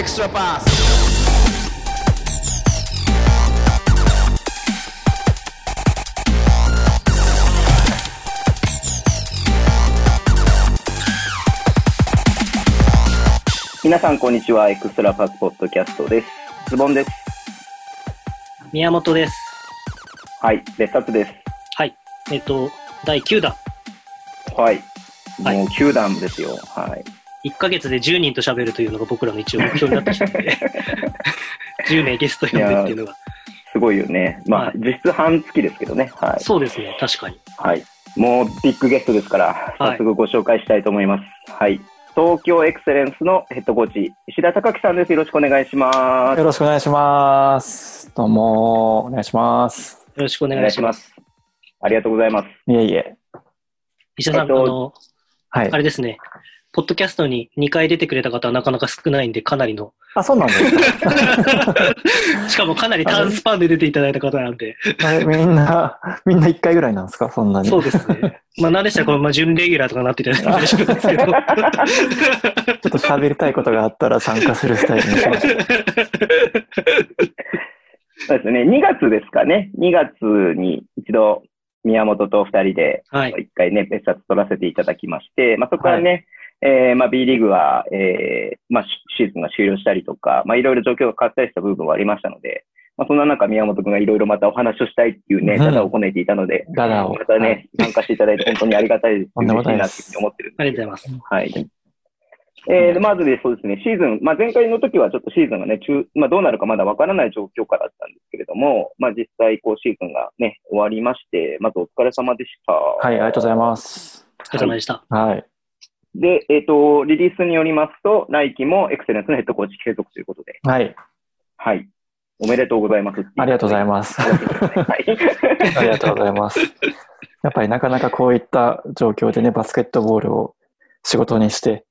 extra pass. 皆さん、こんにちは。 Extra Pass Podcast です。ズボンです。宮本です。はい。別冊です。はい。えっ、と、第9弾。はい。はいもう9段ですよ。はい。1ヶ月で10人と喋るというのが僕らの一応目標になってきたので、10名ゲスト呼んでっていうのが。すごいよね。まあ、はい実質半月ですけどね。はい。そうですね、確かに。はい。もうビッグゲストですから、はい早速ご紹介したいと思います。はい。東京エクセレンスのヘッドコーチ、石田隆樹さんです。よろしくお願いします。よろしくお願いします。どうも、お願いします。よろしくおお願いします。す。ありがとうございます。いえいえ。石田さん、えっとあの、はいあ。れですね、ポッドキャストに2回出てくれた方はなかなか少ないんで、かなりの、あ、そうなんですか。しかもかなり短スパンで出ていただいた方なんで、みんな、みんな1回ぐらいなんですか？そんなに。そうですね。まあ、何でしたらこの、まあ、準レギュラーとかなっていただいても嬉しいんですけど。ちょっと喋りたいことがあったら参加するスタイルにしました。そうですね。2月ですかね。2月に一度、宮本と2人で、はい。一回ね、別冊取らせていただきまして、まあ、そこからね、えーまあ、B リーグは、えーまあ、シシーズンが終了したりとか、まあ、いろいろ状況が変わったりした部分はありましたので、まあ、そんな中、宮本君がいろいろまたお話をしたいっていうね、うんダダをこねていたので、ダダを。またね、参加していただいて本当にありがたいです。とんでも嬉しなっていうふうに思ってるんありでがとうございます。はい。えーでまずでそうですね、シーズン、まあ、前回の時はちょっとシーズンがね、中、まあ、どうなるかまだわからない状況からだったんですけれども、まあ、実際、こう、シーズンがね、終わりまして、まずお疲れ様でした。はい、ありがとうございます。お疲れ様でした。はい。で、えっ、と、リリースによりますと、来季もエクセレンスのヘッドコーチ継続ということで、はい。はい。おめでとうございます。ありがとうございまます。はい。ありがとうございます。やっぱりなかなかこういった状況でね、バスケットボールを仕事にして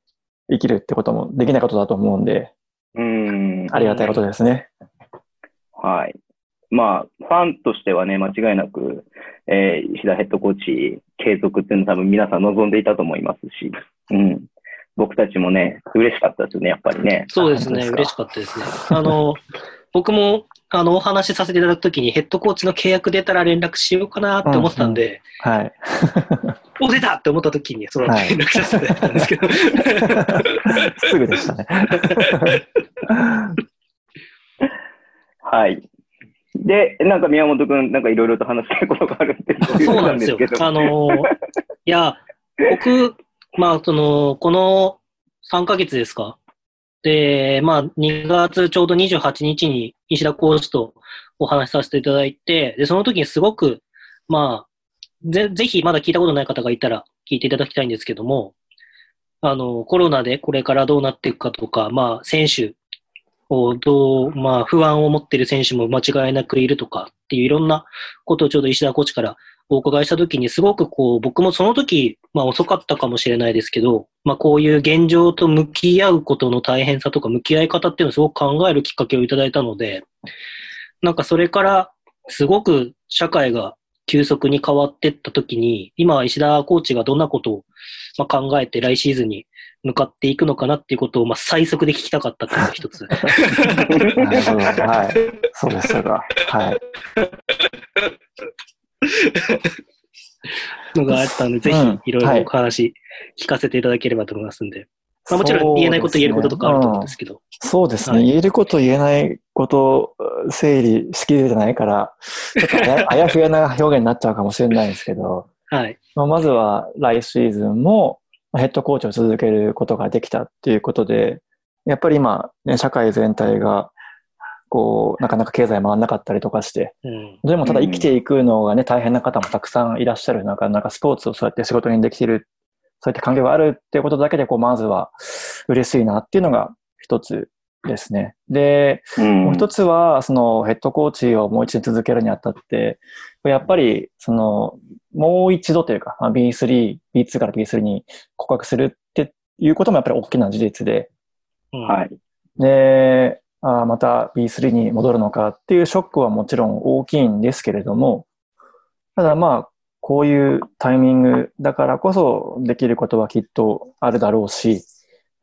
生きるってこともできないことだと思うんで、うーん。ありがたいことですね。はい。まあ、ファンとしてはね、間違いなく、えー石田ヘッドコーチ継続っていうのは多分皆さん望んでいたと思いますし、うん。僕たちもね、嬉しかったですよね、やっぱりね。そうですね、嬉しかったですね。あの、僕も、あの、お話しさせていただくときに、ヘッドコーチの契約出たら連絡しようかなって思ってたんで、はい。お、出たって思ったときに、そのはい連絡させていただいたんですけど、すぐでしたね。はい。で、なんか宮本くん、なんかいろいろと話したいことがあるってそうなんですよ。あの、いや、僕、まあ、その、この3ヶ月ですか？で、まあ、2月ちょうど28日に石田コーチとお話しさせていただいて、で、その時にすごく、まあ、ぜ、ぜひまだ聞いたことない方がいたら聞いていただきたいんですけども、あの、コロナでこれからどうなっていくかとか、まあ、選手をどう、まあ、不安を持っている選手も間違いなくいるとかっていういろんなことをちょうど石田コーチからお伺いしたときに、すごくこう、僕もその時、まあ遅かったかもしれないですけど、まあこういう現状と向き合うことの大変さとか向き合い方っていうのをすごく考えるきっかけをいただいたので、なんかそれからすごく社会が急速に変わっていったときに、今石田コーチがどんなことをまあ考えて来シーズンに向かっていくのかなっていうことをまあ最速で聞きたかったっていうのが一つ。なるほど。はい。そうでしたか。はい。のがあったので、ぜうんひいろいろお話聞かせていただければと思いますんで。まあ、もちろん言えないこと言えることとかあると思うんですけど。そうですね。はい言えること言えないこと、整理しきれてないから、ちょっとあや あやふやな表現になっちゃうかもしれないですけど、はい。まあ、まずは来シーズンもまあヘッドコーチを続けることができたっていうことで、やっぱり今、ね、社会全体が、こう、なかなか経済回らなかったりとかして、うん。でもただ生きていくのがね、大変な方もたくさんいらっしゃる中、なんかスポーツをそうやって仕事にできてる、そういった環境があるっていうことだけで、こう、まずは嬉しいなっていうのが一つですね。で、うんもう一つは、そのヘッドコーチをもう一年続けるにあたって、やっぱり、その、もう一度というか、まあ B3、B2 から B3 に告白するっていうこともやっぱり大きな事実で、うんはい。で、あーまた B3 に戻るのかっていうショックはもちろん大きいんですけれども、ただまあ、こういうタイミングだからこそできることはきっとあるだろうし、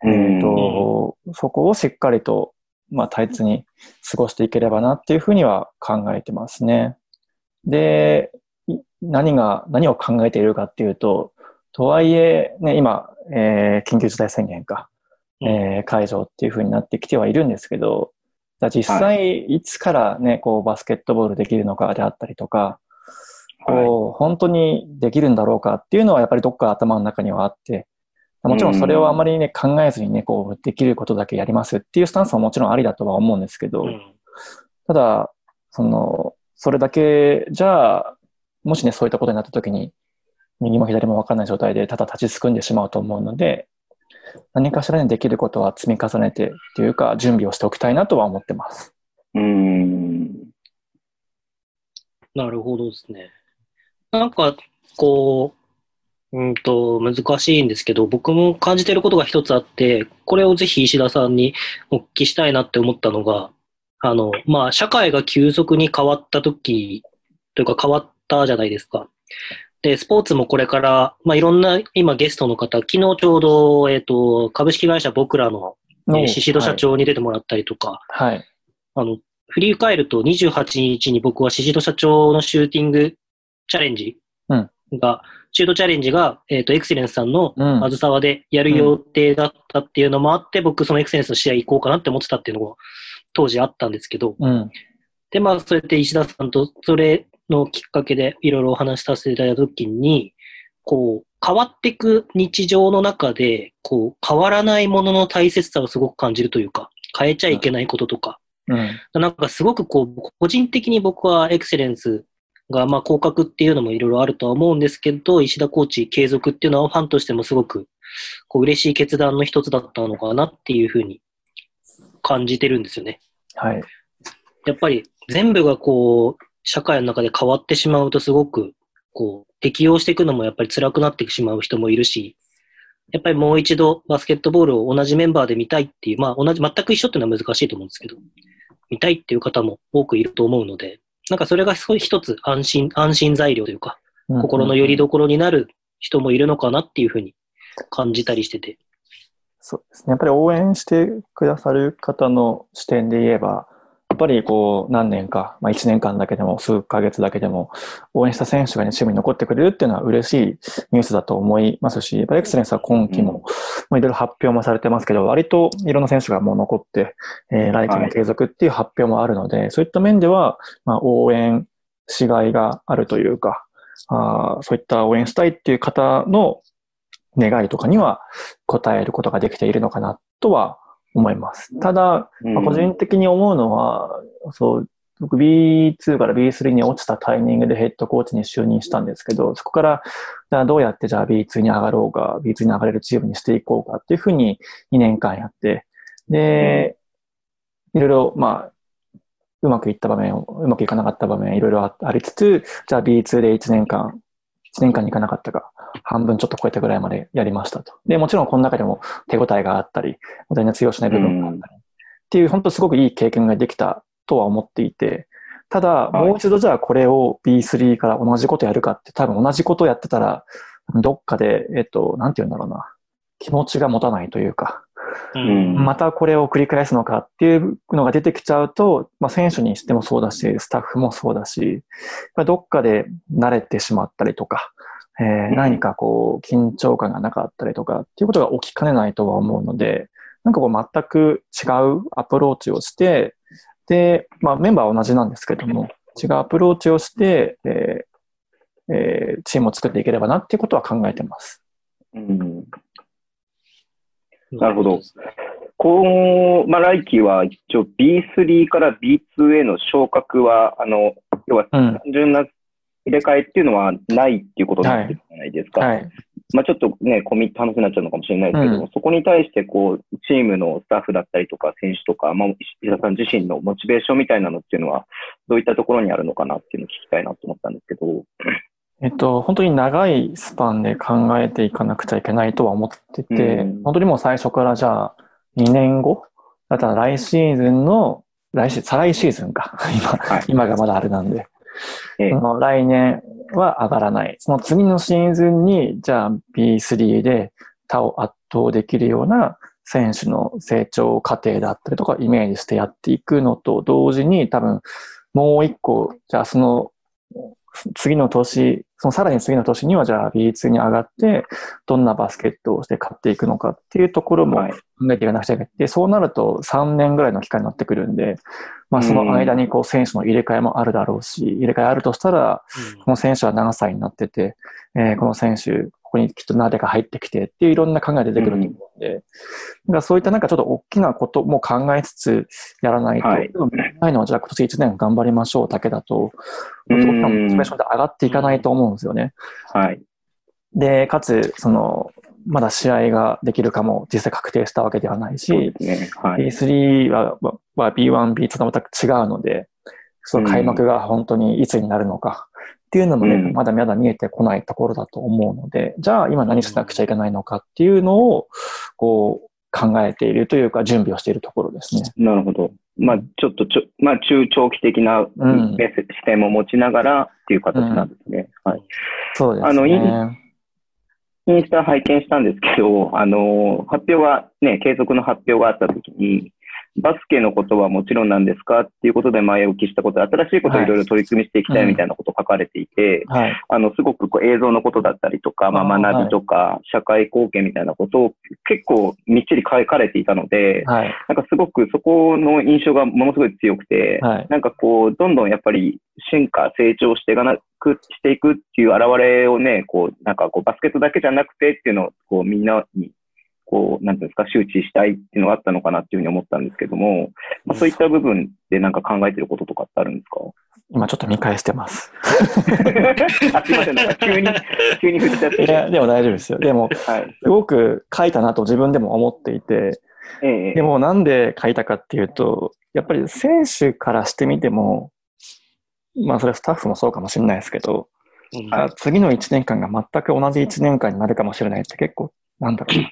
えっ、と、そこをしっかりとまあ、大切に過ごしていければなっていうふうには考えてますね。で、い何が、何を考えているかっていうと、とはいえ、ね、今、えー緊急事態宣言か、えー解除っていうふうになってきてはいるんですけど、実際、い。つからね、こう、バスケットボールできるのかであったりとか、こう、本当にできるんだろうかっていうのはやっぱりどっか頭の中にはあって、もちろんそれをあまりね、考えずにね、こう、できることだけやりますっていうスタンスはもちろんありだとは思うんですけど、うん。ただ、その、それだけじゃあ、もしね、そういったことになった時に、右も左も分かんない状態で、ただ立ちすくんでしまうと思うので、何かしらにできることは積み重ねてっていうか、準備をしておきたいなとは思ってます。うん。なるほどですね。なんか、こう、うんと、難しいんですけど、僕も感じてることが一つあって、これをぜひ石田さんにお聞きしたいなって思ったのが、あの、まあ、社会が急速に変わった時、というか変わったじゃないですか。で、スポーツもこれから、まあ、いろんな今ゲストの方、昨日ちょうど、えっ、と、株式会社僕らの、えー宍戸社長に出てもらったりとか、はい。はい。あの、振り返ると28日に僕は宍戸社長のシューティングチャレンジうんが、シュートチャレンジが、えっ、と、エクセレンスさんのうん。あずさわでやる予定だったっていうのもあって、僕そのエクセレンスの試合行こうかなって思ってたっていうのが当時あったんですけど、うん。で、まあ、そうやって石田さんとそれのきっかけでいろいろお話しさせていただいたときに、こう、変わっていく日常の中で、こう、変わらないものの大切さをすごく感じるというか、変えちゃいけないこととか、うん。なんかすごくこう、個人的に僕はエクセレンスが、まあ、降格っていうのもいろいろあるとは思うんですけど、石田コーチ継続っていうのはファンとしてもすごく、こう、嬉しい決断の一つだったのかなっていうふうに感じてるんですよね。はい。やっぱり全部がこう、社会の中で変わってしまうとすごく、こう、適応していくのもやっぱり辛くなってしまう人もいるし、やっぱりもう一度バスケットボールを同じメンバーで見たいっていう、まあ同じ、全く一緒っていうのは難しいと思うんですけど、見たいっていう方も多くいると思うので、なんかそれが一つ安心、安心材料というか、心の拠り所になる人もいるのかなっていうふうに感じたりしてて。そうですね。やっぱり応援してくださる方の視点で言えば、やっぱりこう何年か、まあ1年間だけでも数ヶ月だけでも応援した選手がね、チームに残ってくれるっていうのは嬉しいニュースだと思いますし、エクセレンスは今季も、まあいろいろ発表もされてますけど、割といろんな選手がもう残って、えー来季も継続っていう発表もあるので、そういった面では、まあ応援しがいがあるというか、あーそういった応援したいっていう方の願いとかには応えることができているのかなとは思います。ただ、まあ個人的に思うのは、そう、僕 B2 から B3 に落ちたタイミングでヘッドコーチに就任したんですけど、そこからじゃあどうやってじゃあ B2 に上がろうか、B2 に上がれるチームにしていこうかっていうふうに2年間やって、で、いろいろ、まあ、うまくいった場面、うまくいかなかった場面、いろいろあありつつ、じゃあ B2 で1年間、1年間に行かなかったか、半分ちょっと超えたぐらいまでやりましたと。で、もちろんこの中でも手応えがあったり、本当に強しない部分があったり、っていう本当すごくいい経験ができたとは思っていて、ただ、はい。もう一度じゃあこれを B3 から同じことやるかって多分同じことをやってたら、どっかで、えっと、なんて言うんだろうな、気持ちが持たないというか、ううん。またこれを繰り返すのかっていうのが出てきちゃうと、まあ、選手にしてもそうだし、スタッフもそうだし、まあどっかで慣れてしまったりとか、えーうん何かこう、緊張感がなかったりとかっていうことが起きかねないとは思うので、なんかこう全く違うアプローチをして、で、まあメンバーは同じなんですけども、違うアプローチをして、えーえーチームを作っていければなっていうことは考えてます。うんなるほど。こう、まあ、来季は一応 B3 から B2 への昇格は、あの、要はうん。単純な入れ替えっていうのはないっていうことになってるじゃないですか。はい。まあちょっとね、コミット話になっちゃうのかもしれないですけども、うそこに対してこう、チームのスタッフだったりとか、選手とか、まあ、石田さん自身のモチベーションみたいなのっていうのは、どういったところにあるのかなっていうのを聞きたいなと思ったんですけど。えっと、本当に長いスパンで考えていかなくちゃいけないとは思ってて、うん本当にもう最初からじゃあ2年後？だったら来シーズンの、来シー再来シーズンか。今、はい今がまだあれなんで。ええその来年は上がらない。その次のシーズンに、じゃあ B3 で他を圧倒できるような選手の成長過程だったりとかイメージしてやっていくのと同時に多分もう一個、じゃあその次の年、そのさらに次の年にはじゃあ B2 に上がって、どんなバスケットをして勝っていくのかっていうところも考えていかなくちゃいけない。で、そうなると3年ぐらいの期間になってくるんで、まあその間にこう選手の入れ替えもあるだろうし、入れ替えあるとしたら、この選手は何歳になってて、えー、この選手、ここにきっとなぜか入ってきてっていういろんな考え出てくると思うんで、うん、だそういったなんかちょっと大きなことも考えつつやらないと、はい、ないのはじゃあ今年1年頑張りましょうだけだと、モチベーションで上がっていかないと思うんですよね。はい。で、かつ、その、まだ試合ができるかも実際確定したわけではないし、ね。はい、B3 は、は B1、B2 とまた違うので、その開幕が本当にいつになるのかっていうのもね、うん、まだまだ見えてこないところだと思うので、じゃあ今何しなくちゃいけないのかっていうのを、こう、考えているというか、準備をしているところですね。なるほど。まあ、ちょっとちょ、まあ、中長期的な、うん、視点も持ちながらっていう形なんですね。うん、はい。そうですね。あの、インスタ拝見したんですけど、あの、発表が、ね、継続の発表があったときに、バスケのことはもちろんなんですかっていうことで前置きしたこと新しいことをい。ろいろ取り組みしていきたいみたいなことを書かれていて、はい。あの、すごくこう映像のことだったりとか、まあ、学びとか、社会貢献みたいなことを結構みっちり書かれていたので、はい、なんかすごくそこの印象がものすごい強くて、はい、なんかこう、どんどんやっぱり進化、成長していかなく、していくっていう現れをね、こう、なんかこう、バスケットだけじゃなくてっていうのを、こう、みんなにこう、なんていうんですか、周知したいっていうのがあったのかなっていうふうに思ったんですけども、まあ、そういった部分でなんか考えてることとかってあるんですか？今ちょっと見返してます。あ、すいません、なんか急に、急に振っちゃって。いや、でも大丈夫ですよ。でも、はい、すごく書いたなと自分でも思っていて、ええ、でもなんで書いたかっていうと、やっぱり選手からしてみても、まあそれスタッフもそうかもしれないですけど、うん、次の1年間が全く同じ1年間になるかもしれないって結構、なんだろう、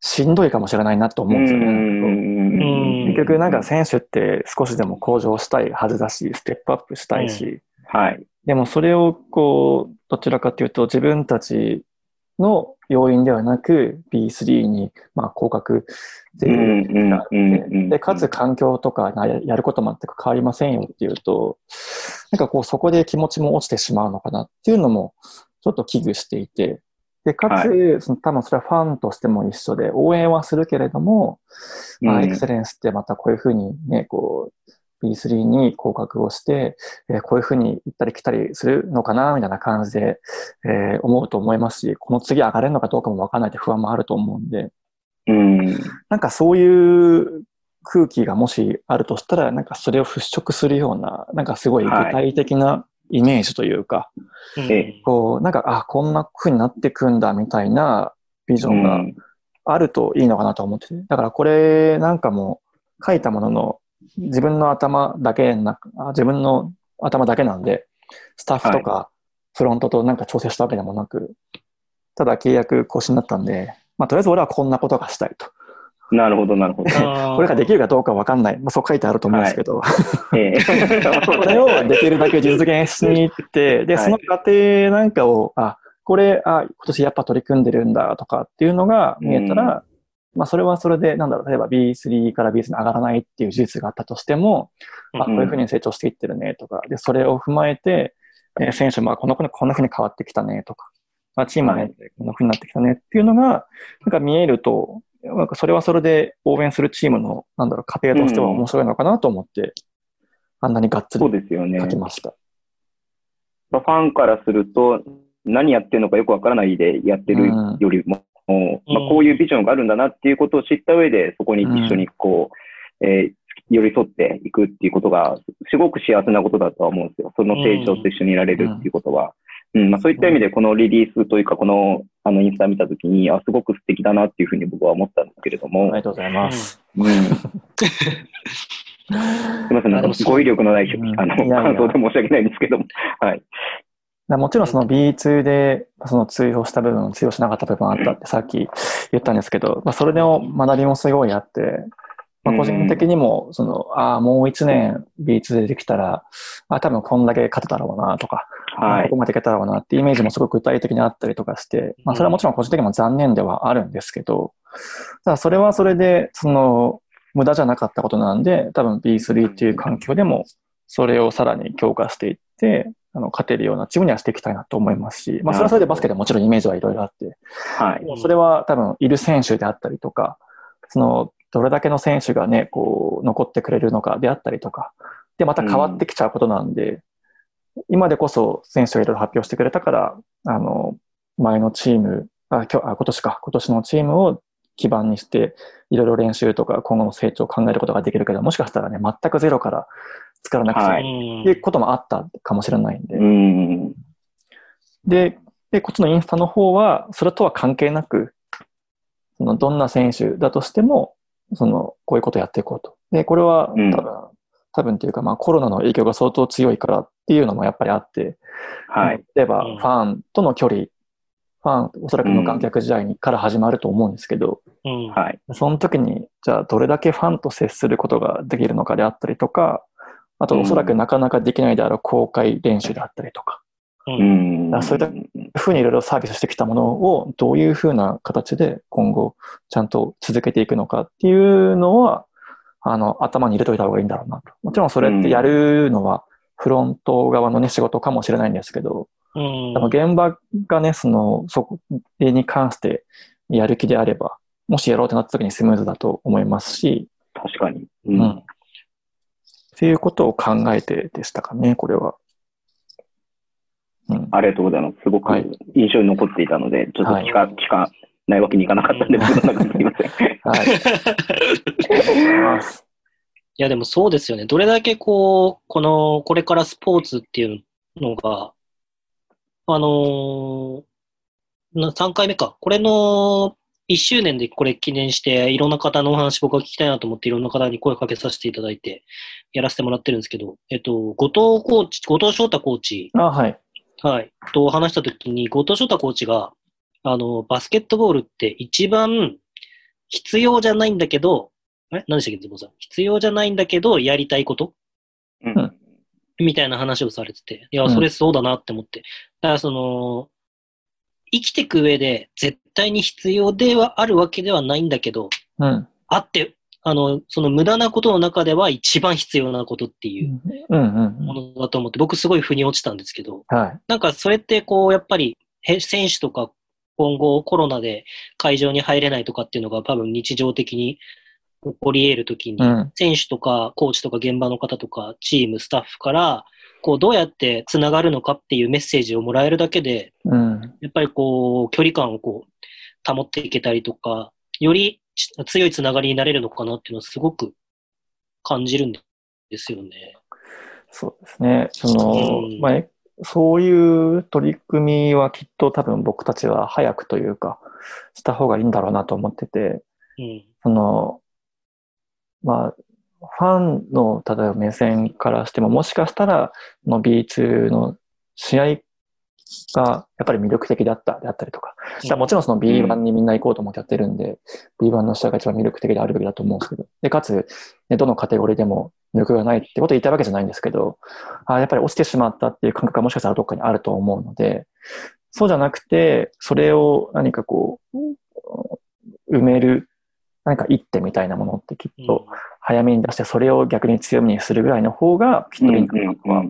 しんどいかもしれないなと思うんですよね。結局なんか選手って少しでも向上したいはずだし、ステップアップしたいし、はい。でもそれをこう、どちらかというと自分たちの要因ではなく B3 にまあ降格でで、かつ環境とかやること全く変わりませんよっていうと、なんかこうそこで気持ちも落ちてしまうのかなっていうのもちょっと危惧していて、で、かつ、はい、その多分それはファンとしても一緒で、応援はするけれども、まあ、エクセレンスってまたこういうふうにね、こう、B3 に降格をして、えー、こういうふうに行ったり来たりするのかな、みたいな感じで、えー、思うと思いますし、この次上がれるのかどうかもわからないって不安もあると思うんで、うん、なんかそういう空気がもしあるとしたら、なんかそれを払拭するような、なんかすごい。具体的なイメージというか、はい、こう、なんか、あ、こんな風になってくんだみたいなビジョンがあるといいのかなと思ってて、だからこれなんかも書いたものの自分の頭だけな、自分の頭だけなんで、スタッフとかフロントとなんか調整したわけでもなく、ただ契約更新になったんで、まあとりあえず俺はこんなことがしたいと。なるほど、なるほど。これができるかどうかわかんない。まあ、そう書いてあると思うんですけど。はい、えー、これをできるだけ実現しに行って、で、その過程なんかを、あ、これ、あ、今年やっぱ取り組んでるんだとかっていうのが見えたら、うん、まあ、それはそれで、なんだろう、例えば B3 から B2 に上がらないっていう事実があったとしても、あ、こういうふうに成長していってるねとか、で、それを踏まえて、え選手もこの子にこんなふうに変わってきたねとか、まあ、チームね、こんなふうになってきたねっていうのが、なんか見えると、それはそれで応援するチームの、なんだろう、過程としては面白いのかなと思って、うん、あんなにがっつり書きました。ファンからすると、何やってるのかよくわからないでやってるよりも、うん、まあ、こういうビジョンがあるんだなっていうことを知った上で、そこに一緒にこう、うん、えー、寄り添っていくっていうことが、すごく幸せなことだとは思うんですよ。その成長と一緒にいられるっていうことは。うんまあ、そういった意味で、このリリースというか、このあのインスタ見たときに、あ、すごく素敵だなっていうふうに僕は思ったんですけれども。ありがとうございます。うん。すみません、なんか語彙力のない、あの、感想で申し訳ないんですけども。はい。もちろんその B2 でその通用した部分、通用しなかった部分あったってさっき言ったんですけど、まあ、それの学びもすごいあって、まあ、個人的にも、その、ああ、もう一年 B2 でできたら、あ多分こんだけ勝てたろうなとか、はいここ。までいけたらなっていうイメージもすごく具体的にあったりとかして、まあそれはもちろん個人的にも残念ではあるんですけど、ただそれはそれで、その、無駄じゃなかったことなんで、多分 B3 っていう環境でも、それをさらに強化していって、あの、勝てるようなチームにはしていきたいなと思いますし、まあそれはそれでバスケでもちろんイメージはいろいろあって、はい。それは多分いる選手であったりとか、その、どれだけの選手がね、こう、残ってくれるのかであったりとか、で、また変わってきちゃうことなんで、今でこそ選手がいろいろ発表してくれたから、あの、前のチーム、あ、今日、あ、今年か、今年のチームを基盤にして、いろいろ練習とか今後の成長を考えることができるけど、もしかしたらね、全くゼロから作らなくちゃはいうんっていうこともあったかもしれないんで、うん。で、で、こっちのインスタの方は、それとは関係なく、その、どんな選手だとしても、その、こういうことやっていこうと。で、これは多うん分、多分というか、まあコロナの影響が相当強いからっていうのもやっぱりあって、はい。例えばうんファンとの距離、ファン、おそらく無観客時代にから始まると思うんですけど、うん。はい。その時に、じゃあどれだけファンと接することができるのかであったりとか、あとおそらくなかなかできないであろう公開練習であったりとか、う。うんん。あそれだふうにいろいろサービスしてきたものをどういうふうな形で今後ちゃんと続けていくのかっていうのは、あの、頭に入れといた方がいいんだろうなと。もちろんそれってやるのはフロント側のね、仕事かもしれないんですけど、うん。現場がね、その、そこに関してやる気であれば、もしやろうとなった時にスムーズだと思いますし、確かに。ううん。ん。っていうことを考えてでしたかね、これは。うん。ありがとうございます。すごくはい印象に残っていたので、ちょっと聞か、聞かないわけにいかなかったんで、僕の中ですみません。はい。ありがとうございます。いや、でもそうですよね。どれだけこう、この、これからスポーツっていうのが、あのーな3回目か。これの1周年でこれ記念して、いろんな方のお話僕は聞きたいなと思って、いろんな方に声かけさせていただいて、やらせてもらってるんですけど、えっと、後藤コーチ、後藤翔太コーチ、あ、はい。はい、と話したときに、後藤翔太コーチが、あの、バスケットボールって一番必要じゃないんだけど、え何でしたっけ、ズボンさん？必要じゃないんだけど、やりたいこと？うんみたいな話をされてて、いや、うんそれそうだなって思って。だから、その、生きていく上で絶対に必要ではあるわけではないんだけど、うん。あって、あの、その無駄なことの中では一番必要なことっていうものだと思って、僕すごい腑に落ちたんですけど、うん。はい。なんかそれってこう、やっぱり、へ選手とか今後コロナで会場に入れないとかっていうのが多分日常的に起こり得るときに、うん。選手とかコーチとか現場の方とかチーム、スタッフから、こうどうやってつながるのかっていうメッセージをもらえるだけで、うん。やっぱりこう、距離感をこう、保っていけたりとか、よりち強いつながりになれるのかなっていうのはすごく感じるんですよね。そうですね。そのうん、まあ、そういう取り組みはきっと多分僕たちは早くというか、した方がいいんだろうなと思ってて、うん。その、まあ、ファンの、例えば目線からしても、もしかしたら、この B2 の試合がやっぱり魅力的だったであったりとか、だからもちろんその B1 にみんな行こうと思ってやってるんで、B1 の試合が一番魅力的であるべきだと思うんですけど、で、かつ、ね、どのカテゴリーでも魅力がないってことを言いたいわけじゃないんですけど、あやっぱり落ちてしまったっていう感覚がもしかしたらどっかにあると思うので、そうじゃなくて、それを何かこう、埋める、何か一手みたいなものってきっうん。と早めに出して、それを逆に強みにするぐらいの方がきっといいかなとは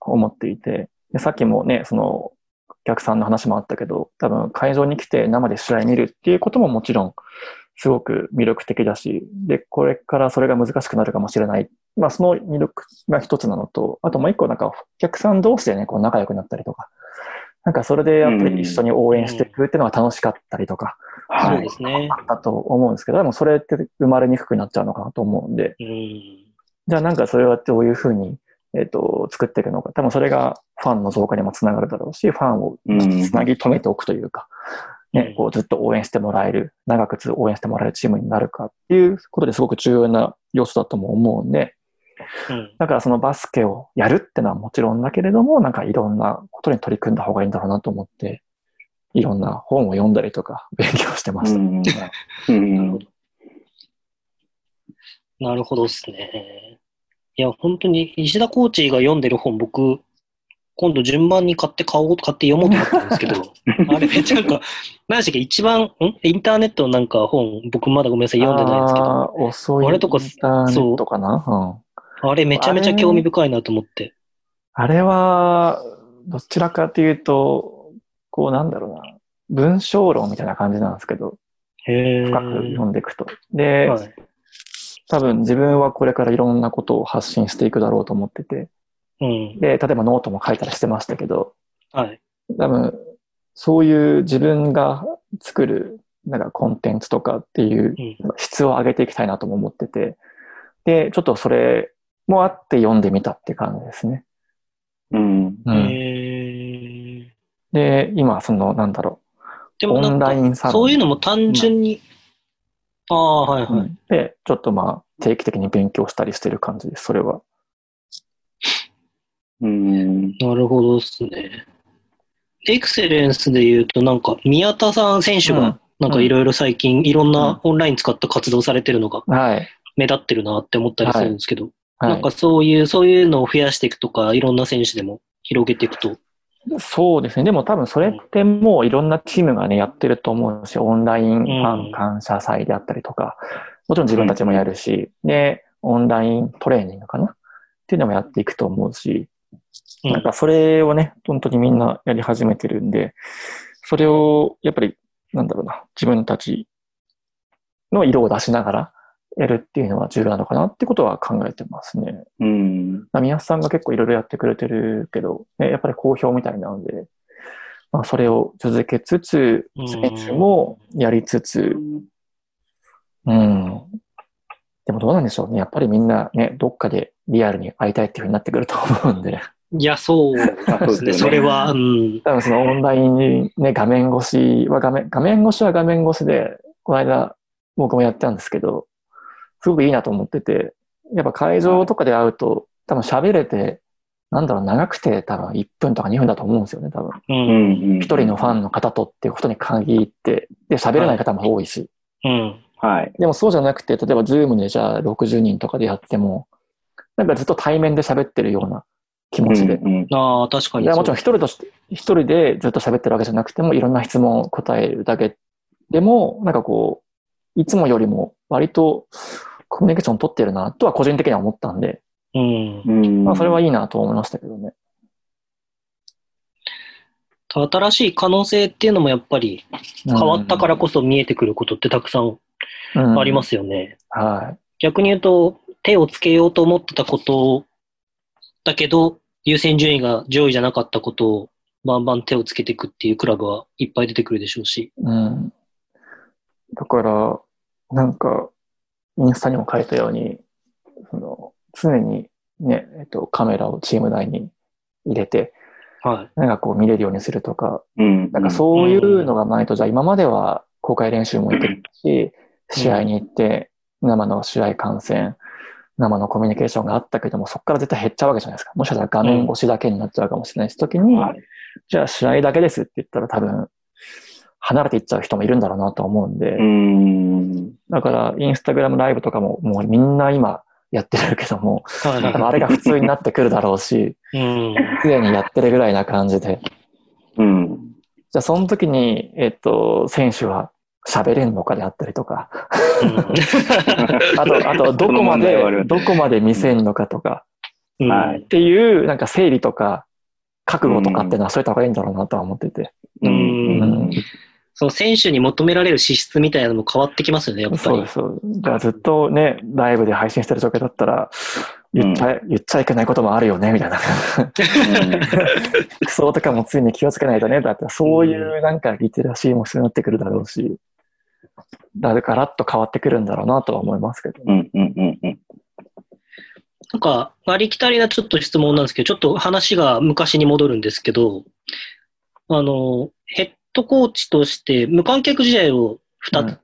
思っていて、でさっきもね、その、お客さんの話もあったけど、多分会場に来て生で試合見るっていうことももちろんすごく魅力的だし、で、これからそれが難しくなるかもしれない。まあその魅力が一つなのと、あともう一個なんかお客さん同士でね、こう仲良くなったりとか、なんかそれでやっぱり一緒に応援していくっていうのが楽しかったりとか、そうはいですね。あったと思うんですけど、でもそれって生まれにくくなっちゃうのかなと思うんで、うん。じゃあなんかそれはどういうふうに、えっ、と、作っていくのか。多分それがファンの増加にもつながるだろうし、ファンをうんつなぎ止めておくというか、うんね、こうずっと応援してもらえる、長くつ応援してもらえるチームになるかっていうことですごく重要な要素だとも思うんで、うん。だからそのバスケをやるってのはもちろんだけれども、なんかいろんなことに取り組んだ方がいいんだろうなと思って、いろんな本を読んだりとか勉強してました。うんなるほど。なるほどですね。いや、本当に、石田コーチが読んでる本、僕、今度順番に買って買おう、買って読もうと思ったんですけど、あれめっちゃなんか、何でしたっけ、一番、ん？インターネットのなんか本、僕まだごめんなさい、読んでないんですけど、遅いあれとかインターネットかな？うん。あれめちゃめちゃ興味深いなと思って。あれは、どちらかというと、こうなんだろうな、文章論みたいな感じなんですけど、へ深く読んでいくと。で、はい。多分自分はこれからいろんなことを発信していくだろうと思ってて、うん。で、例えばノートも書いたりしてましたけど、はい。多分、そういう自分が作る、なんかコンテンツとかっていううん。質を上げていきたいなとも思ってて、で、ちょっとそれもあって読んでみたって感じですね。うん。うん。で、今、その、なんだろう、オンでもなんかラインサロン。そういうのも単純に、ああ、はいはい。うんで、ちょっとまあ、定期的に勉強したりしてる感じです、それは。うん。なるほどですね。エクセレンスで言うと、なんか、宮田さん選手うんが、なんかいろいろ最近、いろんなオンライン使った活動されてるのがはい。目立ってるなって思ったりするんですけど、はいなんか。そういう、そういうのを増やしていくとか、いろんな選手でも広げていくと。そうですね。でも多分それってもういろんなチームがね、やってると思うし、オンラインファン感謝祭であったりとか、もちろん自分たちもやるし、で、オンライントレーニングかな？っていうのもやっていくと思うし、うん。なんかそれをね、本当にみんなやり始めてるんで、それをやっぱり、なんだろうな、自分たちの色を出しながらやるっていうのは重要なのかなってことは考えてますね。うん。宮津さんが結構いろいろやってくれてるけど、ね、やっぱり好評みたいなので、まあ、それを続けつつう、ん選手もやりつつ、うん。でもどうなんでしょうね。やっぱりみんなね、どっかでリアルに会いたいっていうふうになってくると思うんで、いや、そうですね。それは、うん。多分そのオンラインね、画面越しは画面、画面越しは画面越しで、この間僕もやったんですけど、すごくいいなと思ってて、やっぱ会場とかで会うと、多分喋れて、なんだろう、長くて多分1分とか2分だと思うんですよね、多分。う。うんん。一人のファンの方とっていうことに限って、で、喋れない方も多いし。うん。はい。でもそうじゃなくて、例えばズームでじゃあ60人とかでやっても、なんかずっと対面で喋ってるような気持ちで。うんああ、確かに。いや、もちろん一人として、一人でずっと喋ってるわけじゃなくても、いろんな質問を答えるだけでも、なんかこう、いつもよりも割とコミュニケーション取ってるなとは個人的には思ったんで、うん。うん。まあそれはいいなと思いましたけどね。新しい可能性っていうのもやっぱり変わったからこそ見えてくることってたくさんうんありますよね。は逆に言うと、手をつけようと思ってたことだけど、優先順位が上位じゃなかったことをバンバン手をつけていくっていうクラブはいっぱい出てくるでしょうし。い。うん。だから、なんか、インスタにも書いたように、その、常にね、えっと、カメラをチーム内に入れて、はい。なんかこう見れるようにするとか、うん。なんかそういうのがないと、じゃあ今までは公開練習も行ってるし、試合に行って、生の試合観戦、生のコミュニケーションがあったけども、そこから絶対減っちゃうわけじゃないですか。もしかしたら画面越しだけになっちゃうかもしれないし、時に、はいじゃあ試合だけですって言ったら多分、離れていっちゃう人もいるんだろうなと思うんで、うん。だからインスタグラムライブとかももうみんな今やってるけども、あれが普通になってくるだろうし、うん。すでにやってるぐらいな感じで、うん。じゃあその時に、えっと、選手は喋れんのかであったりとか、あと、あと、どこまで、るどこまで見せんのかとか、うん。はい。っていう、なんか整理とか、覚悟とかっていうのはそういった方がいいんだろうなとは思ってて。ううん。ん。その選手に求められる資質みたいなのも変わってきますよね、やっぱりそうです、。そうです。じゃあずっとね、ライブで配信してる状況だったら、言っちゃ、言っちゃいけないこともあるよね、みたいな。服装とかもついに気をつけないとね、だってそういうなんかリテラシーも必要になってくるだろうし、だからガラッと変わってくるんだろうなとは思いますけど。うん。うん。うん。うん。なんか、ありきたりなちょっと質問なんですけど、ちょっと話が昔に戻るんですけど、あの、ヘッドコーチとして無観客試合を2はい。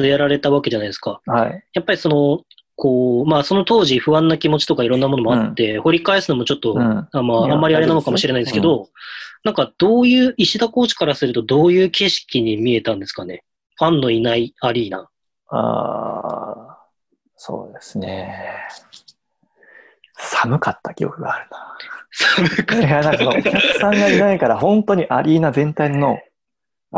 つやられたわけじゃないですか。はい。やっぱりその、こう、まあその当時不安な気持ちとかいろんなものもあって、掘り返すのもちょっと、うん。あまあ、あんまりあれなのかもしれないですけど、なんかどういう、石田コーチからするとどういう景色に見えたんですかね？ファンのいないアリーナ。ああ、そうですね。寒かった記憶があるな。寒かっいや、なんかお客さんがいないから、本当にアリーナ全体の、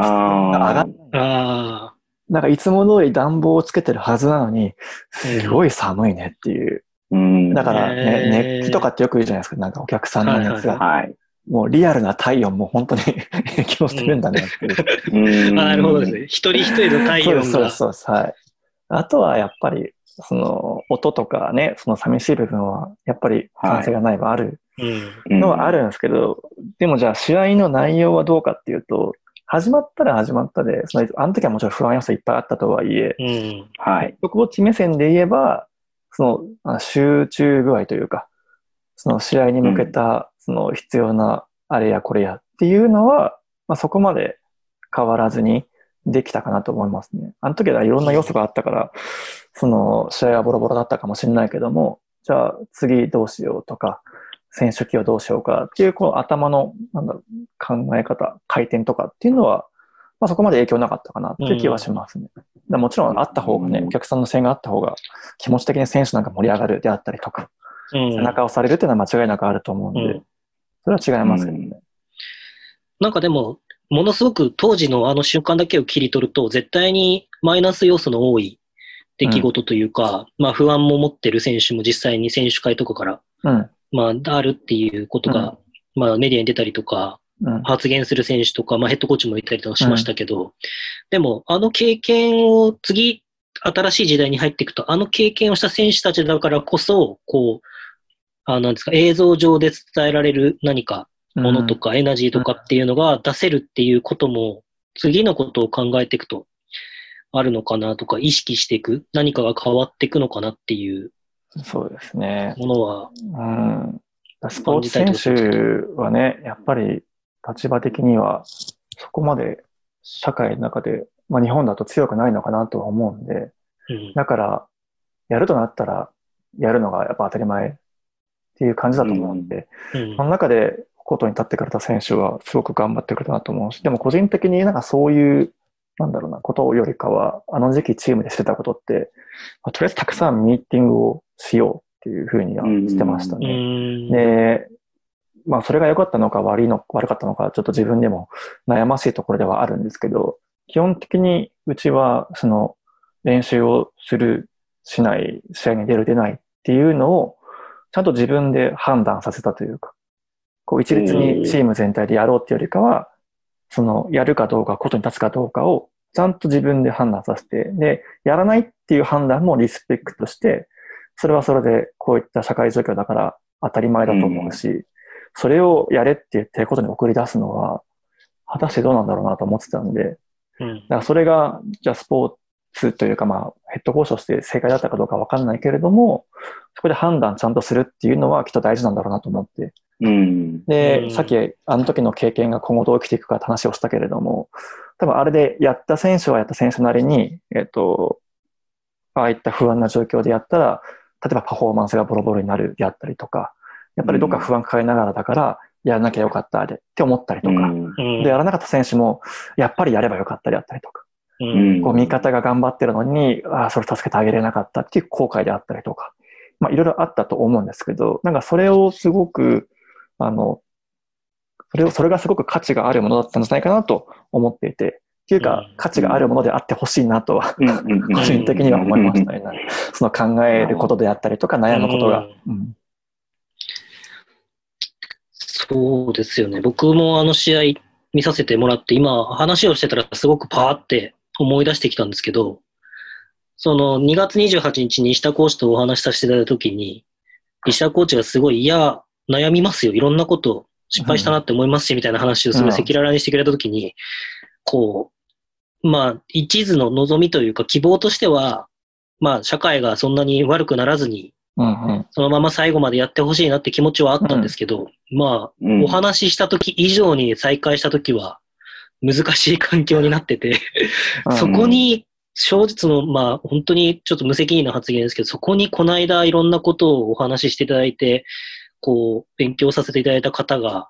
ああ。なんかいつも通り暖房をつけてるはずなのに、すごい寒いねっていう。うん。だからね、熱気とかってよく言うじゃないですか。なんかお客さんの熱が。はい。もうリアルな体温も本当に 影響してるんだねっていう。うんあなるほどですね。一人一人の体温そうそうでがす、。そうです。はい。あとはやっぱり、その音とかね、その寂しい部分は、やっぱり歓声がないはあるうん。のはあるんですけど、でもじゃあ試合の内容はどうかっていうと、始まったら始まったで、そのあの時はもちろん不安要素いっぱいあったとはいえ、うん。はい。コーチ目線で言えば、そのあ集中具合というか、その試合に向けた、その必要なあれやこれやっていうのは、まあ、そこまで変わらずにできたかなと思いますね。あの時はいろんな要素があったから、その試合はボロボロだったかもしれないけども、じゃあ次どうしようとか、選手起用どうしようかっていう、この頭の、なんだろう、考え方、回転とかっていうのは、まあそこまで影響なかったかなっていう気はしますね。だもちろんあった方がね、うんお客さんの声援があった方が気持ち的に選手なんか盛り上がるであったりとか、うん背中を押されるっていうのは間違いなくあると思うんで、うんそれは違いますけどね。なんかでも、ものすごく当時のあの瞬間だけを切り取ると、絶対にマイナス要素の多い出来事というか、まあ不安も持ってる選手も実際に選手会とかから、うん。まああるっていうことが、まあメディアに出たりとか、うん。発言する選手とか、まあヘッドコーチもいたりとかしましたけど、でもあの経験を次、新しい時代に入っていくと、あの経験をした選手たちだからこそ、こう、あなんですか、映像上で伝えられる何かものとかエナジーとかっていうのが出せるっていうことも、次のことを考えていくと、あるのかなとか、意識していく、何かが変わっていくのかなっていううんそうですね。ものは、うん。スポーツ選手はね、やっぱり立場的にはそこまで社会の中で、まあ日本だと強くないのかなとは思うんで、うん、だから、やるとなったら、やるのがやっぱ当たり前っていう感じだと思うんで、うんその中でコートに立ってくれた選手はすごく頑張ってくれたなと思うし、でも個人的になんかそういう、なんだろうな、ことよりかは、あの時期チームでしてたことって、まあとりあえずたくさんミーティングをしようっていうふうにはしてましたうね。んで、まあそれが良かったのか悪いの、悪かったのか、ちょっと自分でも悩ましいところではあるんですけど、基本的にうちはその練習をする、しない、試合に出る、出ないっていうのを、ちゃんと自分で判断させたというか、こう一律にチーム全体でやろうっていうよりかは、そのやるかどうか、ことに立つかどうかをちゃんと自分で判断させて、で、やらないっていう判断もリスペクトして、それはそれでこういった社会状況だから当たり前だと思うし、それをやれって言ってることに送り出すのは、果たしてどうなんだろうなと思ってたんで、うんだからそれが、じゃあスポーツというか、まあ、ヘッドコーチとして正解だったかどうかわかんないけれども、そこで判断ちゃんとするっていうのはきっと大事なんだろうなと思って。うん。で、うんさっきあの時の経験が今後どう生きていくかって話をしたけれども、多分あれでやった選手はやった選手なりに、えっと、ああいった不安な状況でやったら、例えばパフォーマンスがボロボロになるであったりとか、やっぱりどっか不安抱えながらだから、やらなきゃよかったでって思ったりとか、で、やらなかった選手も、やっぱりやればよかったであったりとか、うん。こう味方が頑張ってるのに、ああ、それ助けてあげれなかったっていう後悔であったりとか、まあいろいろあったと思うんですけど、なんかそれをすごく、あの、それを、それがすごく価値があるものだったんじゃないかなと思っていて、っていうかうん、価値があるものであってほしいなとは、個人的には思いましたね。その考えることであったりとか、悩むことが。うんそうですよね。僕もあの試合見させてもらって、今話をしてたらすごくパーって思い出してきたんですけど、その2月28日に石田コーチとお話しさせていただいたときに、石田コーチがすごい、いや、悩みますよ。いろんなこと失敗したなって思いますし、みたいな話をすごい赤裸々にしてくれたときに、こう、まあ、一途の望みというか希望としては、まあ、社会がそんなに悪くならずに、うんうん。そのまま最後までやってほしいなって気持ちはあったんですけど、まあ、うん。お話しした時以上に再開した時は難しい環境になってて、うん。そこに正直その、まあ本当にちょっと無責任な発言ですけど、そこにこの間いろんなことをお話ししていただいて、こう、勉強させていただいた方が、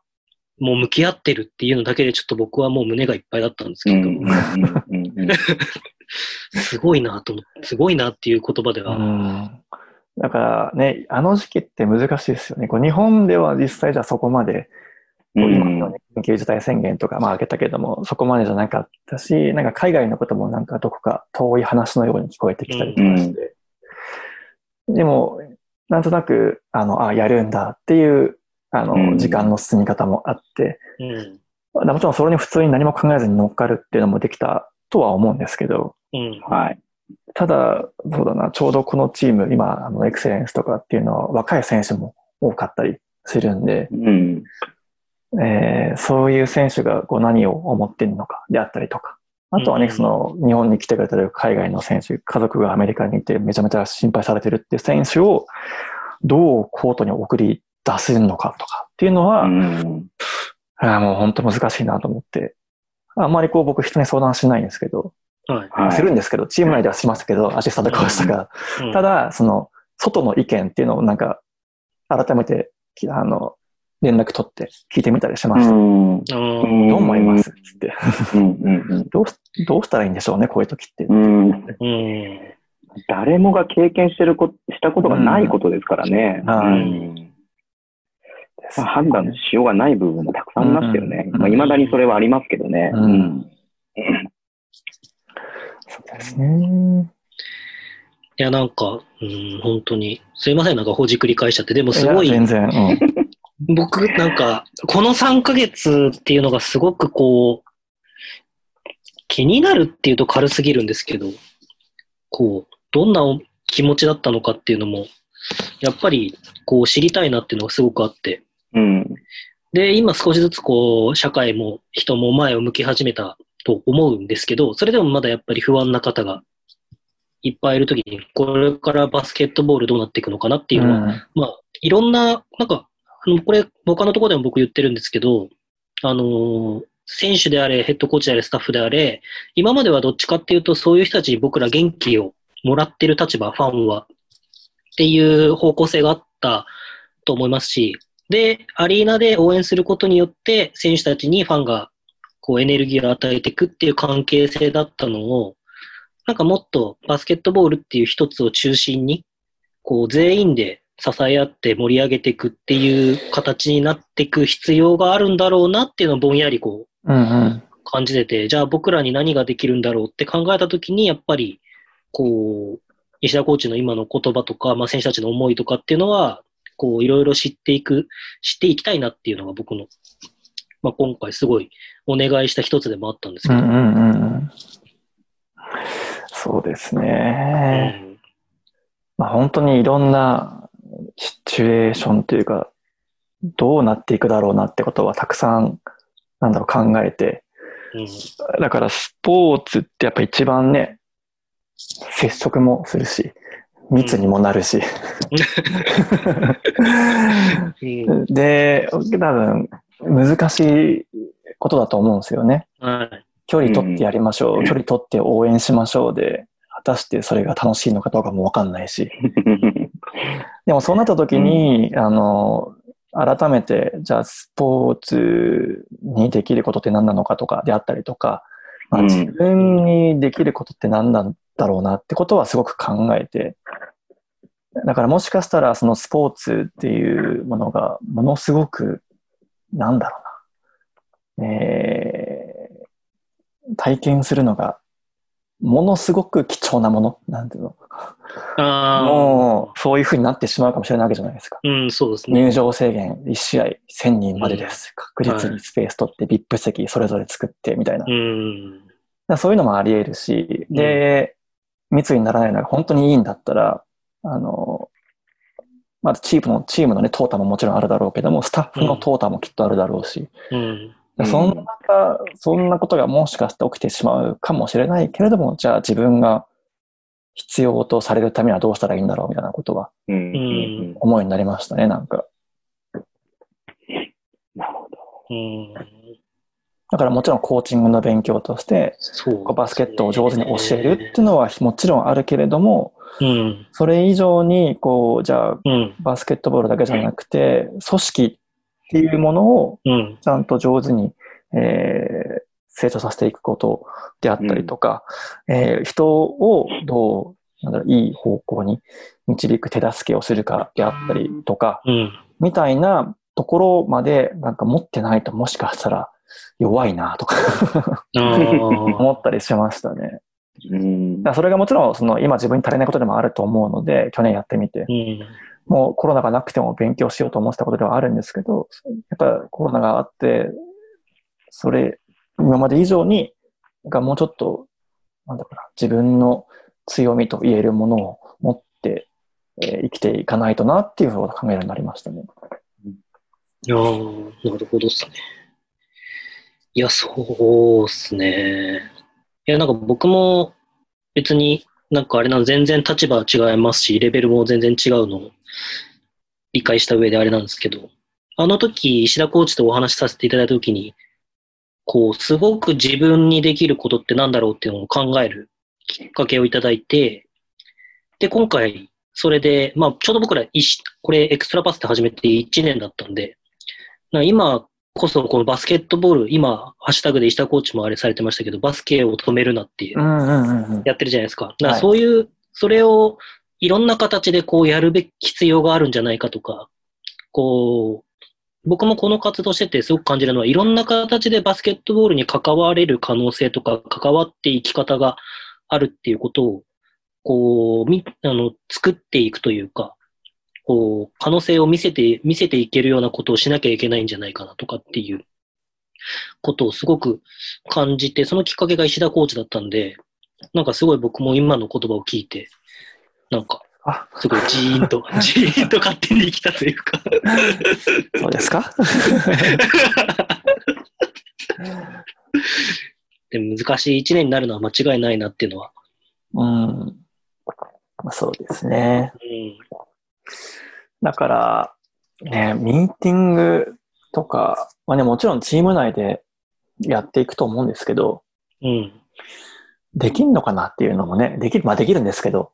もう向き合ってるっていうのだけでちょっと僕はもう胸がいっぱいだったんですけど、うんうんうんうん すごいなと思って、すごいなっていう言葉では、うん。だからね、あの時期って難しいですよね。こう日本では実際じゃあそこまで、今のように緊急事態宣言とか、まあ開けたけども、そこまでじゃなかったし、なんか海外のこともなんかどこか遠い話のように聞こえてきたりとかして。でも、なんとなく、あの、あ、やるんだっていう、あの、うん時間の進み方もあって、うん。もちろんそれに普通に何も考えずに乗っかるっていうのもできたとは思うんですけど、うん。はい。ただ、そうだな、ちょうどこのチーム、今、あの、エクセレンスとかっていうのは若い選手も多かったりするんで、うん。えーそういう選手がこう何を思ってるのかであったりとか、あとはね、うんその日本に来てくれてる海外の選手、家族がアメリカにいてめちゃめちゃ心配されてるっていう選手をどうコートに送り出せるのかとかっていうのは、うん。あーもう本当難しいなと思って、あんまりこう僕人に相談しないんですけど、はい。はい。するんですけど、チーム内ではしますけど、アシスタントコーチとか、うんただ、その、外の意見っていうのをなんか、改めて、きあの、連絡取って聞いてみたりしました。うん。うん。どう思いますつって。どうし、どうしたらいいんでしょうね、こういう時って。うん。誰もが経験してるこ、したことがないことですからね。うんはいうんまあ、判断のしようがない部分もたくさんありましたよね。うん。まあ、未だにそれはありますけどね。うん。うん。そうですね。いや、なんか、うん、本当に、すいません、なんかほじくり返しちゃって、でもすごい。や、全然、うん。僕、なんか、この3ヶ月っていうのがすごくこう、気になるっていうと軽すぎるんですけど、こう、どんな気持ちだったのかっていうのも、やっぱり、こう、知りたいなっていうのがすごくあって、うん。で、今少しずつこう、社会も人も前を向き始めたと思うんですけど、それでもまだやっぱり不安な方がいっぱいいるときに、これからバスケットボールどうなっていくのかなっていうのは、うんまあ、いろんな、なんか、あの、これ、他のところでも僕言ってるんですけど、あのー選手であれ、ヘッドコーチであれ、スタッフであれ、今まではどっちかっていうと、そういう人たちに僕ら元気をもらってる立場、ファンは、っていう方向性があったと思いますし、で、アリーナで応援することによって、選手たちにファンが、こう、エネルギーを与えていくっていう関係性だったのを、なんかもっとバスケットボールっていう一つを中心に、こう全員で支え合って盛り上げていくっていう形になっていく必要があるんだろうなっていうのをぼんやりこう。感じてて、じゃあ僕らに何ができるんだろうって考えたときに、やっぱり、こう、石田コーチの今の言葉とか、まあ選手たちの思いとかっていうのは、こういろいろ知っていく、知っていきたいなっていうのが僕の、まあ今回すごいお願いした一つでもあったんですけど。うんうんうんうん。そうですうね。んまあ本当にいろんなシチュエーションというか、どうなっていくだろうなってことはたくさん、なんだろう、考えて、うんだからスポーツってやっぱ一番ね、接触もするし、密にもなるし。うんで、多分難しいことだと思うんですよね。はい。距離取ってやりましょう、距離取って応援しましょうで、果たしてそれが楽しいのかどうかもわかんないし。でもそうなった時に、あの、改めて、じゃあスポーツにできることって何なのかとかであったりとか、まあ、うん自分にできることって何なんだろうなってことはすごく考えて、だからもしかしたらそのスポーツっていうものがものすごく、なんだろうな、えー体験するのがものすごく貴重なもの、なんていうの？もうそういうふうになってしまうかもしれないわけじゃないですか。うん、そうですね。入場制限1試合1000人までです。確実にスペース取って VIP 席それぞれ作ってみたいな。うん。らそういうのもあり得るし、で、密にならないのが本当にいいんだったら、あの、まずチームの、チームのね、トータももちろんあるだろうけども、スタッフのトータもきっとあるだろうし、うん。うんそんな中、そんなことがもしかして起きてしまうかもしれないけれども、じゃあ自分が必要とされるためにはどうしたらいいんだろうみたいなことは思いになりましたね、なんか。なるほど。うん。だからもちろんコーチングの勉強として、そう、こうバスケットを上手に教えるっていうのはもちろんあるけれども、うん。それ以上に、こう、じゃあ、うん。バスケットボールだけじゃなくて、組織っていうものをうん。ちゃんと上手に、えー成長させていくことであったりとか、えー人をどうなんだろう、いい方向に導く手助けをするかであったりとか、うん。みたいなところまでなんか持ってないともしかしたら弱いなとか。思ったりしましたね。うんそれがもちろんその今自分に足りないことでもあると思うので、去年やってみて、うん。もうコロナがなくても勉強しようと思ってたことではあるんですけど、やっぱコロナがあって、それ、今まで以上に、がもうちょっと、なんだろうな、自分の強みと言えるものを持って、えー生きていかないとなっていうふうに考えるようになりましたね。いやーなるほどっすね。いや、そうっすね。いや、なんか僕も別になんかあれなの全然立場違いますし、レベルも全然違うのを理解した上であれなんですけど、あの時、石田コーチとお話しさせていただいた時に、こう、すごく自分にできることってなんだろうっていうのを考えるきっかけをいただいて、で、今回、それで、まあ、ちょうど僕ら、これ、エクストラパスって始めて1年だったんで、今こそ、このバスケットボール、今、ハッシュタグで石田コーチもあれされてましたけど、バスケを止めるなっていう。やってるじゃないですか。だからはいそういう、それをいろんな形でこうやるべき必要があるんじゃないかとか、こう、僕もこの活動しててすごく感じるのは、いろんな形でバスケットボールに関われる可能性とか、関わっていき方があるっていうことを、こう、み、あの、作っていくというか、こう、可能性を見せて、見せていけるようなことをしなきゃいけないんじゃないかなとかっていうことをすごく感じて、そのきっかけが石田コーチだったんで、なんかすごい僕も今の言葉を聞いて、なんか、あ、すごいジーンと、ジーンと勝手に来たというか。そうですか？でも難しい一年になるのは間違いないなっていうのは。うん。まあそうですね。うん。だから、ね、ミーティングとか、まあね、もちろんチーム内でやっていくと思うんですけど、うん。できんのかなっていうのもね、できる、まあできるんですけど、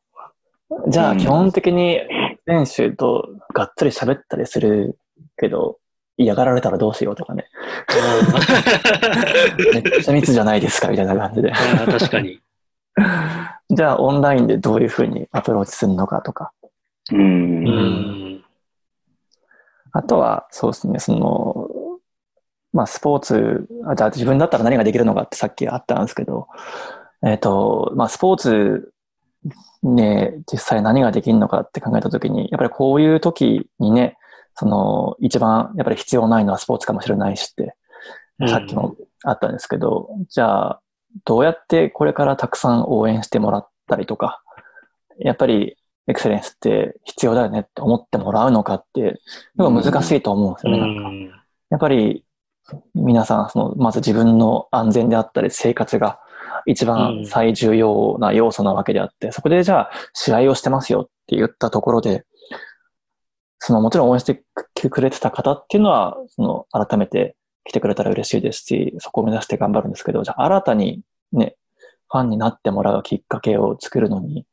じゃうんあ基本的に選手とがっつり喋ったりするけど、嫌がられたらどうしようとかね、めっちゃ密じゃないですかみたいな感じで。確かに。じゃあオンラインでどういうふうにアプローチするのかとか。う。うんん。あとは、そうですね、その、まあスポーツ、あじゃあ自分だったら何ができるのかってさっきあったんですけど、えっ、と、まあスポーツね、実際何ができるのかって考えたときに、やっぱりこういう時にね、その、一番やっぱり必要ないのはスポーツかもしれないしって、うんさっきもあったんですけど、じゃあ、どうやってこれからたくさん応援してもらったりとか、やっぱりエクセレンスって必要だよねって思ってもらうのかって、難しいと思うんですうよね、なんか。ん。やっぱり、皆さん、その、まず自分の安全であったり、生活が一番最重要な要素なわけであって、そこでじゃあ、試合をしてますよって言ったところで、その、もちろん応援してくれてた方っていうのは、その、改めて来てくれたら嬉しいですし、そこを目指して頑張るんですけど、じゃあ、新たにね、ファンになってもらうきっかけを作るのに、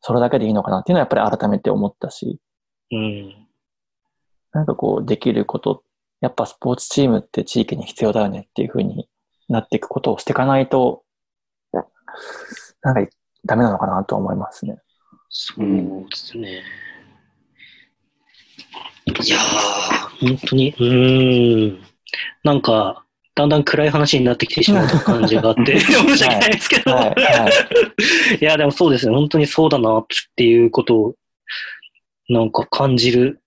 それだけでいいのかなっていうのはやっぱり改めて思ったし、うん。なんかこう、できること、やっぱスポーツチームって地域に必要だよねっていう風になっていくことをしていかないと、なんかダメなのかなと思いますね。そうですね。いやー、本当に、うーん。なんか、だんだん暗い話になってきてしまう感じがあって、申し訳ないですけど。はい、はい。いや、でもそうですね。本当にそうだなっていうことを、なんか感じる、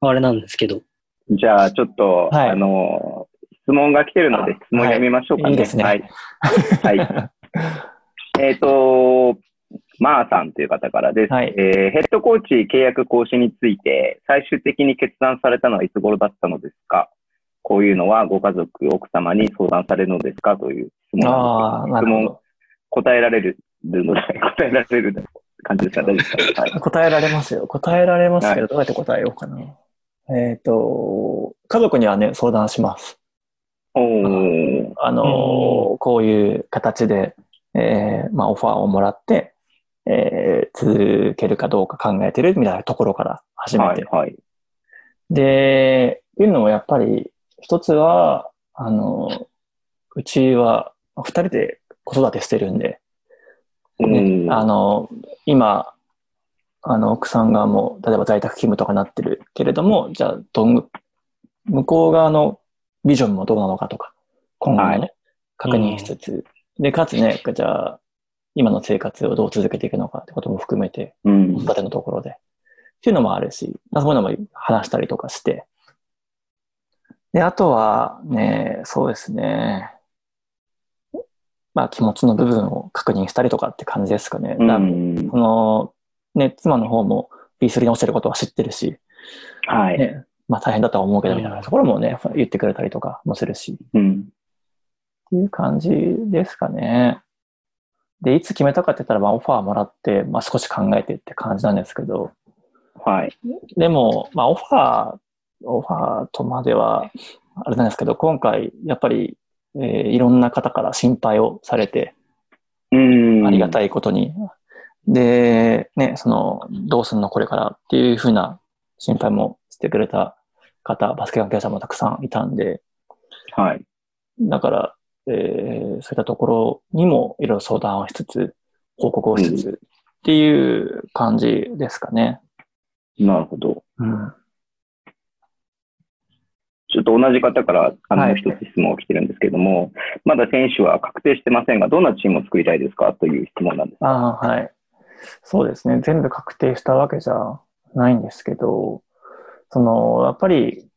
あれなんですけど。じゃあ、ちょっと、はいあの、質問が来てるので、質問読みましょうかね。はいいいですねはい。はい。えっと、マーさんという方からです。はいえーヘッドコーチ契約更新について、最終的に決断されたのはいつ頃だったのですか？こういうのはご家族、奥様に相談されるのですかという質問ああ、なんですけど、質問なるほど。答えられるので、答えられる感じですか大丈夫ですか？はい。答えられますよ。答えられますけど、どうやって答えようかな。えっ、と、家族にはね、相談します。おー。あのーこういう形で、えーまあ、オファーをもらって、えー続けるかどうか考えてるみたいなところから始めて。はい、はい。で、っていうのもやっぱり、一つは、あの、うちは二人で子育てしてるんで、ねうん。あの、今、あの、奥さんがもう、例えば在宅勤務とかなってるけれども、じゃあ、どん、向こう側のビジョンもどうなのかとか、今後もね、は確認しつつ、で、かつね、じゃあ、今の生活をどう続けていくのかってことも含めて、うん。子育てのところで。っていうのもあるし、そういうのも話したりとかして。で、あとはね、そうですね。まあ気持ちの部分を確認したりとかって感じですかね。うだんその、ね、妻の方も B3 に落ちてることは知ってるし、はい。ね、まあ大変だとは思うけど、みたいうんなところもね、言ってくれたりとかもするし、うん。っていう感じですかね。で、いつ決めたかって言ったら、まあオファーもらって、まあ少し考えてって感じなんですけど、はい。でも、まあ、オファー、オファーとまでは、あれなんですけど、今回、やっぱり、えーいろんな方から心配をされて、うん。ありがい。たいことに。で、ね、その、どうすんのこれからっていうふうな心配もしてくれた方、バスケ関係者もたくさんいたんで、はい。だから、えーそういったところにもいろいろ相談をしつつ、報告をしつつっていう感じですかね。なるほど。うん。ちょっと同じ方から、あの、一つ質問が来てるんですけれども、まだ選手は確定してませんが、どんなチームを作りたいですかという質問なんです。ああ、はい。そうですね。全部確定したわけじゃないんですけど、その、やっぱり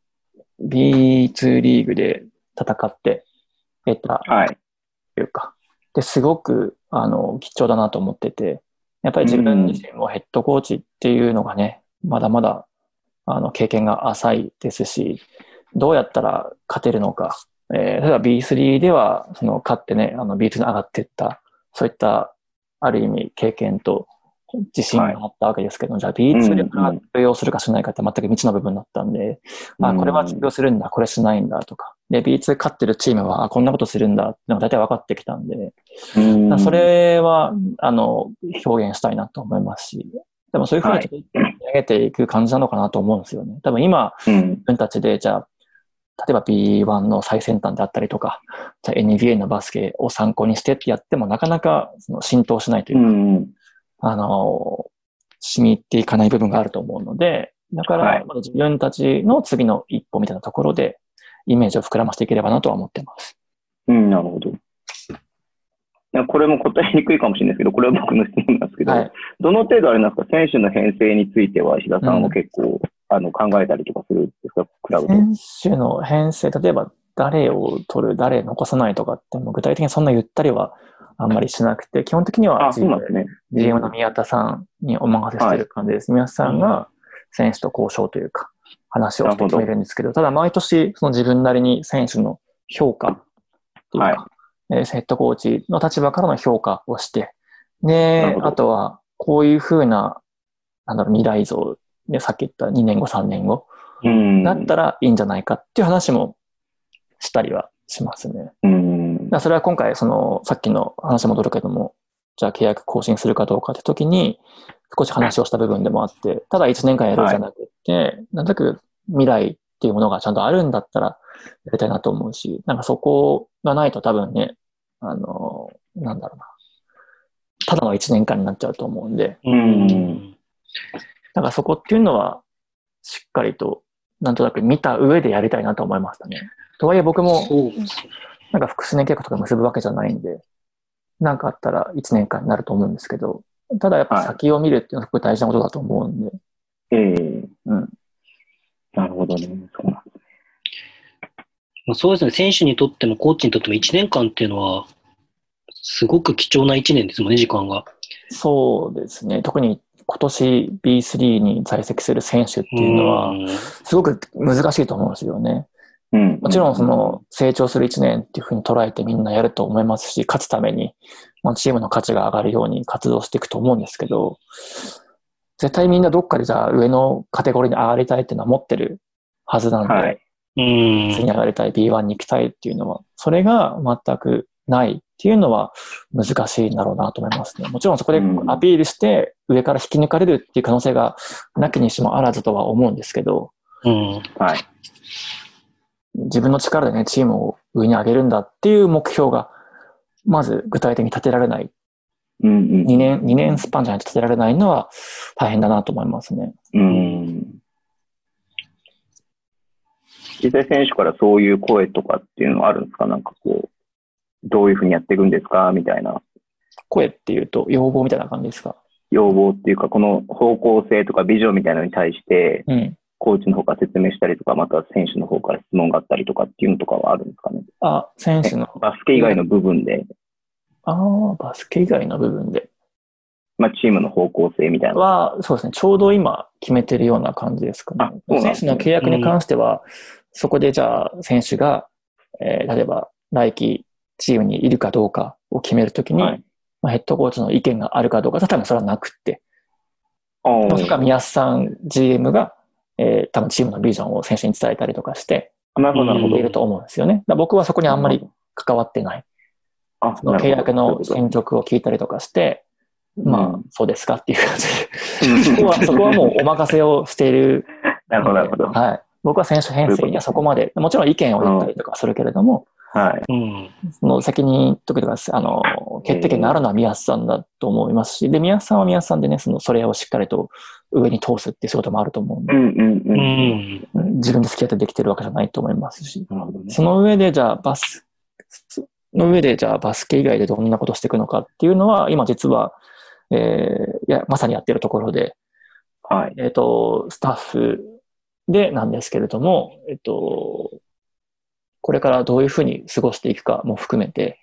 B2 リーグで戦って得たはい。というか、で、すごく、あの、貴重だなと思ってて、やっぱり自分自身もヘッドコーチっていうのがね、まだまだ、あの、経験が浅いですし、どうやったら勝てるのか、えー、例えば B3 では、その、勝ってね、あの、B2 に上がっていった、そういった、ある意味、経験と自信があったわけですけど、じゃあ B2 でうんうん通用するかしないかって全く未知の部分だったんで、あ、これは通用するんだ、これしないんだとか。で、B2 勝ってるチームは、あこんなことするんだっていうのが大体分かってきたんで、うん。そ、れは、あの、表現したいなと思いますし、でもそういうふうにはいちょっと上げていく感じなのかなと思うんですよね。多分今、うん。自分たちで、じゃあ、例えば B1 の最先端であったりとか、じゃあ NBA のバスケを参考にしてってやっても、なかなかその浸透しないといううか、ん。あの、染み入っていかない部分があると思うので、だかはいら、自分たちの次の一歩みたいなところで、イメージを膨らませていければなとは思ってます。うん、なるほど。これも答えにくいかもしれないですけど、これは僕の質問なんですけど、はい。どの程度あれなんですか、選手の編成については、石田さんは結構、あの考えたりとかするんですか、クラブで。選手の編成、例えば誰を取る、誰残さないとかって、もう具体的にそんな言ったりはあんまりしなくて、基本的にはあ、そうなんですね。GM の宮田さんにお任せしてる感じです。宮田さんが選手と交渉というか、話をして決めるんですけど、ただ毎年その自分なりに選手の評価っていうか、はい。えーヘッドコーチの立場からの評価をして、なであとはこういうふうな、なんだろう、未来像、でさっき言った2年後、3年後、うん。だったらいいんじゃないかっていう話もしたりはしますね。うんだそれは今回、その、さっきの話戻るけども、じゃあ契約更新するかどうかって時に、少し話をした部分でもあって、ただ1年間やるんじゃなくて、なんとなく未来っていうものがちゃんとあるんだったらやりたいなと思うし、なんかそこがないと多分ね、あの、なんだろうな。ただの1年間になっちゃうと思うんで、うんだからそこっていうのは、しっかりと、なんとなく見た上でやりたいなと思いましたね。とはいえ僕も。なんか複数年計画とか結ぶわけじゃないんで、なんかあったら1年間になると思うんですけど、ただやっぱ先を見るっていうのはすごく大事なことだと思うんで、ええうん。なるほどね。そうなんですまあそうですね。選手にとってもコーチにとっても1年間っていうのは、すごく貴重な1年ですもんね、時間が。そうですね。特に今年 B3 に在籍する選手っていうのはう、んすごく難しいと思うんですよね。うん。もちろんその成長する1年っていうふうに捉えてみんなやると思いますし、勝つために、まあ、チームの価値が上がるように活動していくと思うんですけど、絶対みんなどっかでじゃあ上のカテゴリーに上がりたいっていうのは持ってるはずなんで、はいうん。次に上がりたい、B1 に行きたいっていうのは、それが全くないっていうのは難しいんだろうなと思いますね。もちろんそこでうんアピールして上から引き抜かれるっていう可能性がなきにしもあらずとは思うんですけど、うん。はい。自分の力でね、チームを上に上げるんだっていう目標が、まず具体的に立てられないうんうん。2年、2年スパンじゃないと立てられないのは大変だなと思いますね。うん。実際選手からそういう声とかっていうのはあるんですか？なんかこう、どういうふうにやっていくんですか？みたいな。声っていうと要望みたいな感じですか？要望っていうか、この方向性とかビジョンみたいなのに対して、うん。コーチの方から説明したりとか、または選手の方から質問があったりとかっていうのとかはあるんですかね？あ、選手の、バスケ以外の部分で、ああ、バスケ以外の部分で。まあ、チームの方向性みたいな。は、そうですね、ちょうど今決めてるような感じですかあね。ね。選手の契約に関しては、そこでじゃあ選手が、えー例えば来季チームにいるかどうかを決めるときに、はいまあ、ヘッドコーチの意見があるかどうか、多分それはなくって、しくは宮さん GM が、えー多分チームのビジョンを選手に伝えたりとかして、なるほど、なるほどい。ると思うんですよね。僕はそこにあんまり関わってない。あその契約の進捗を聞いたりとかして、まあ、そうですかっていう感じで、そこは、そこはもうお任せをしている。なるほど、なるほど。はい。僕は選手編成にはそこまで、もちろん意見を言ったりとかするけれども、はい。うん。その責任とか、あの、決定権があるのは宮津さんだと思いますし、で、宮津さんは宮津さんでね、その、それをしっかりと上に通すっていう仕事もあると思うんで、うんうんううん。ん。自分で付き合ってできてるわけじゃないと思いますし、なるほどね。その上で、じゃあ、バス、その上で、じゃあ、バスケ以外でどんなことしていくのかっていうのは、今実は、えーいや、まさにやってるところで、はい。えっ、と、スタッフでなんですけれども、えっ、と、これからどういうふうに過ごしていくかも含めて、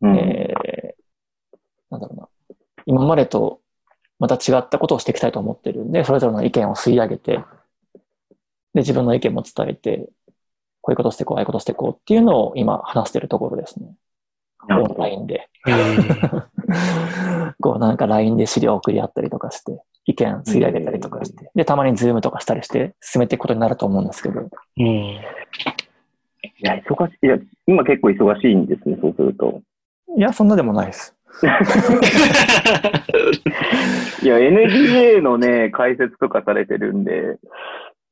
うん。えーなんだろうな、今までとまた違ったことをしていきたいと思ってるんで、それぞれの意見を吸い上げて、で、自分の意見も伝えて、こういうことしてこう、ああいうことしてこうっていうのを今話してるところですね。オンラインで。うん こうなんか LINE で資料送り合ったりとかして、意見吸い上げたりとかして、で、たまにズームとかしたりして進めていくことになると思うんですけど、うん。いや、忙しい。いや、今結構忙しいんですね、そうすると。いや、そんなでもないです。いや、NBA のね、解説とかされてるんで、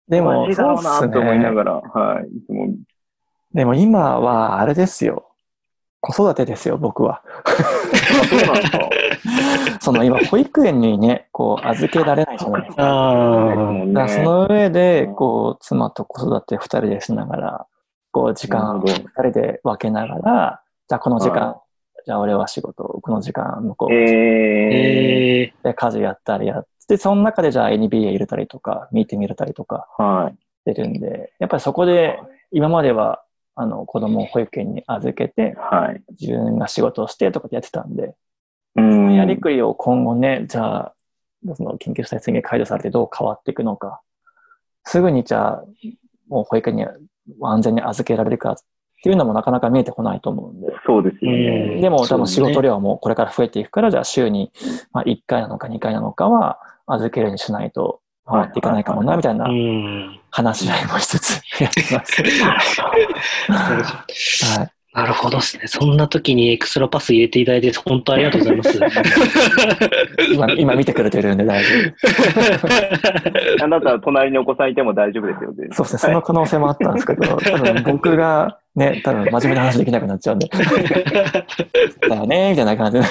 でも、そうなと思いなね。がら、はい。いつも、でも今はあれですよ。子育てですよ、僕は。あ、そうなんですか。その今、保育園にね、こう、預けられないじゃないですか。だからその上で、こう、妻と子育て二人でしながら、こう、時間を二なるほ人で分けながら、じゃあこの時間は、じゃあ俺は仕事、この時間向こう、えええで家事やったりやって、その中でじゃあ NBA 入れたりとか、見てみれたりとかー、はい。してるんで、やっぱりそこで、今までは、あの、子供を保育園に預けて、はい。自分が仕事をしてとかってやってたんで、うん。やりくりを今後ね、じゃあ、その緊急事態宣言解除されてどう変わっていくのか、すぐにじゃあ、もう保育園に安全に預けられるかっていうのもなかなか見えてこないと思うんで、そうですね。んでも多分仕事量もこれから増えていくから、じゃあ週にまあ1回なのか2回なのかは預けるようにしないと回っていかないかもな、みたいなうん。話し合いもしつつやってます。はい。なるほどですね。そんな時にエクストラパス入れていただいて、本当ありがとうございます。今、今見てくれてるんで大丈夫。あなたは隣にお子さんいても大丈夫ですよ、全然そうですね、その可能性もあったんですけど、多分僕がね、多分真面目な話できなくなっちゃうんで、だよね、みたいな感じで。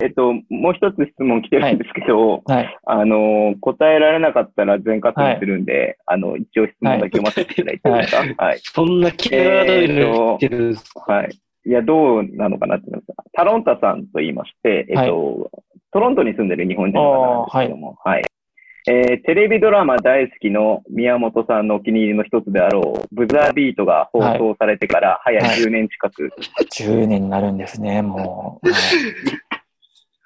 えっと、もう一つ質問来てるんですけど、はい。あの、答えられなかったら全カットにするんで、あの、一応質問だけ読ませていただいていいですか？はい。そんなキーワード入れてるんですか？はい。いや、どうなのかなって思います。タロンタさんと言いまして、えっと、トロントに住んでる日本人の方なんですけども、はい。えーテレビドラマ大好きの宮本さんのお気に入りの一つであろう、ブザービートが放送されてから早はい10年近く、10年になるんですね、もう。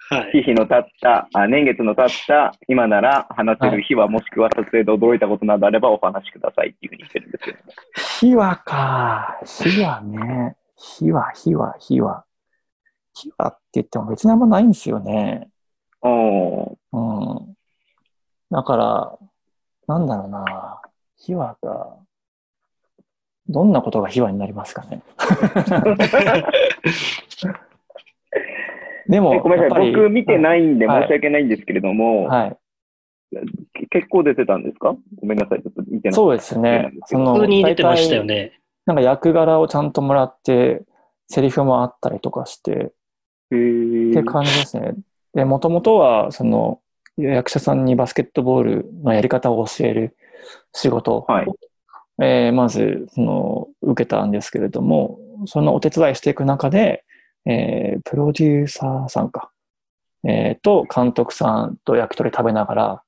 はいはい。日々の経った、あ年月の経った今なら話せる日は、もしくは撮影で驚いたことなどあればお話しくださいっていうふうにしてるんですよ。秘話か。秘話ね。秘話、秘話、秘話。秘話って言っても別にあんまないんですよね。おーうん。だから、なんだろうな。秘話か。どんなことが秘話になりますかね。でも、えごめんなさい、やっぱり僕見てないんではい申し訳ないんですけれども、はい。け結構出てたんですか？ごめんなさい、ちょっと見てない。そうですね。その普通に出てましたよね。なんか役柄をちゃんともらって、セリフもあったりとかして、へって感じですね。で、もともとは、その、役者さんにバスケットボールのやり方を教える仕事を、はいえーまず、その、受けたんですけれども、そのお手伝いしていく中で、えープロデューサーさんか、えーと、監督さんと焼き鳥食べながら、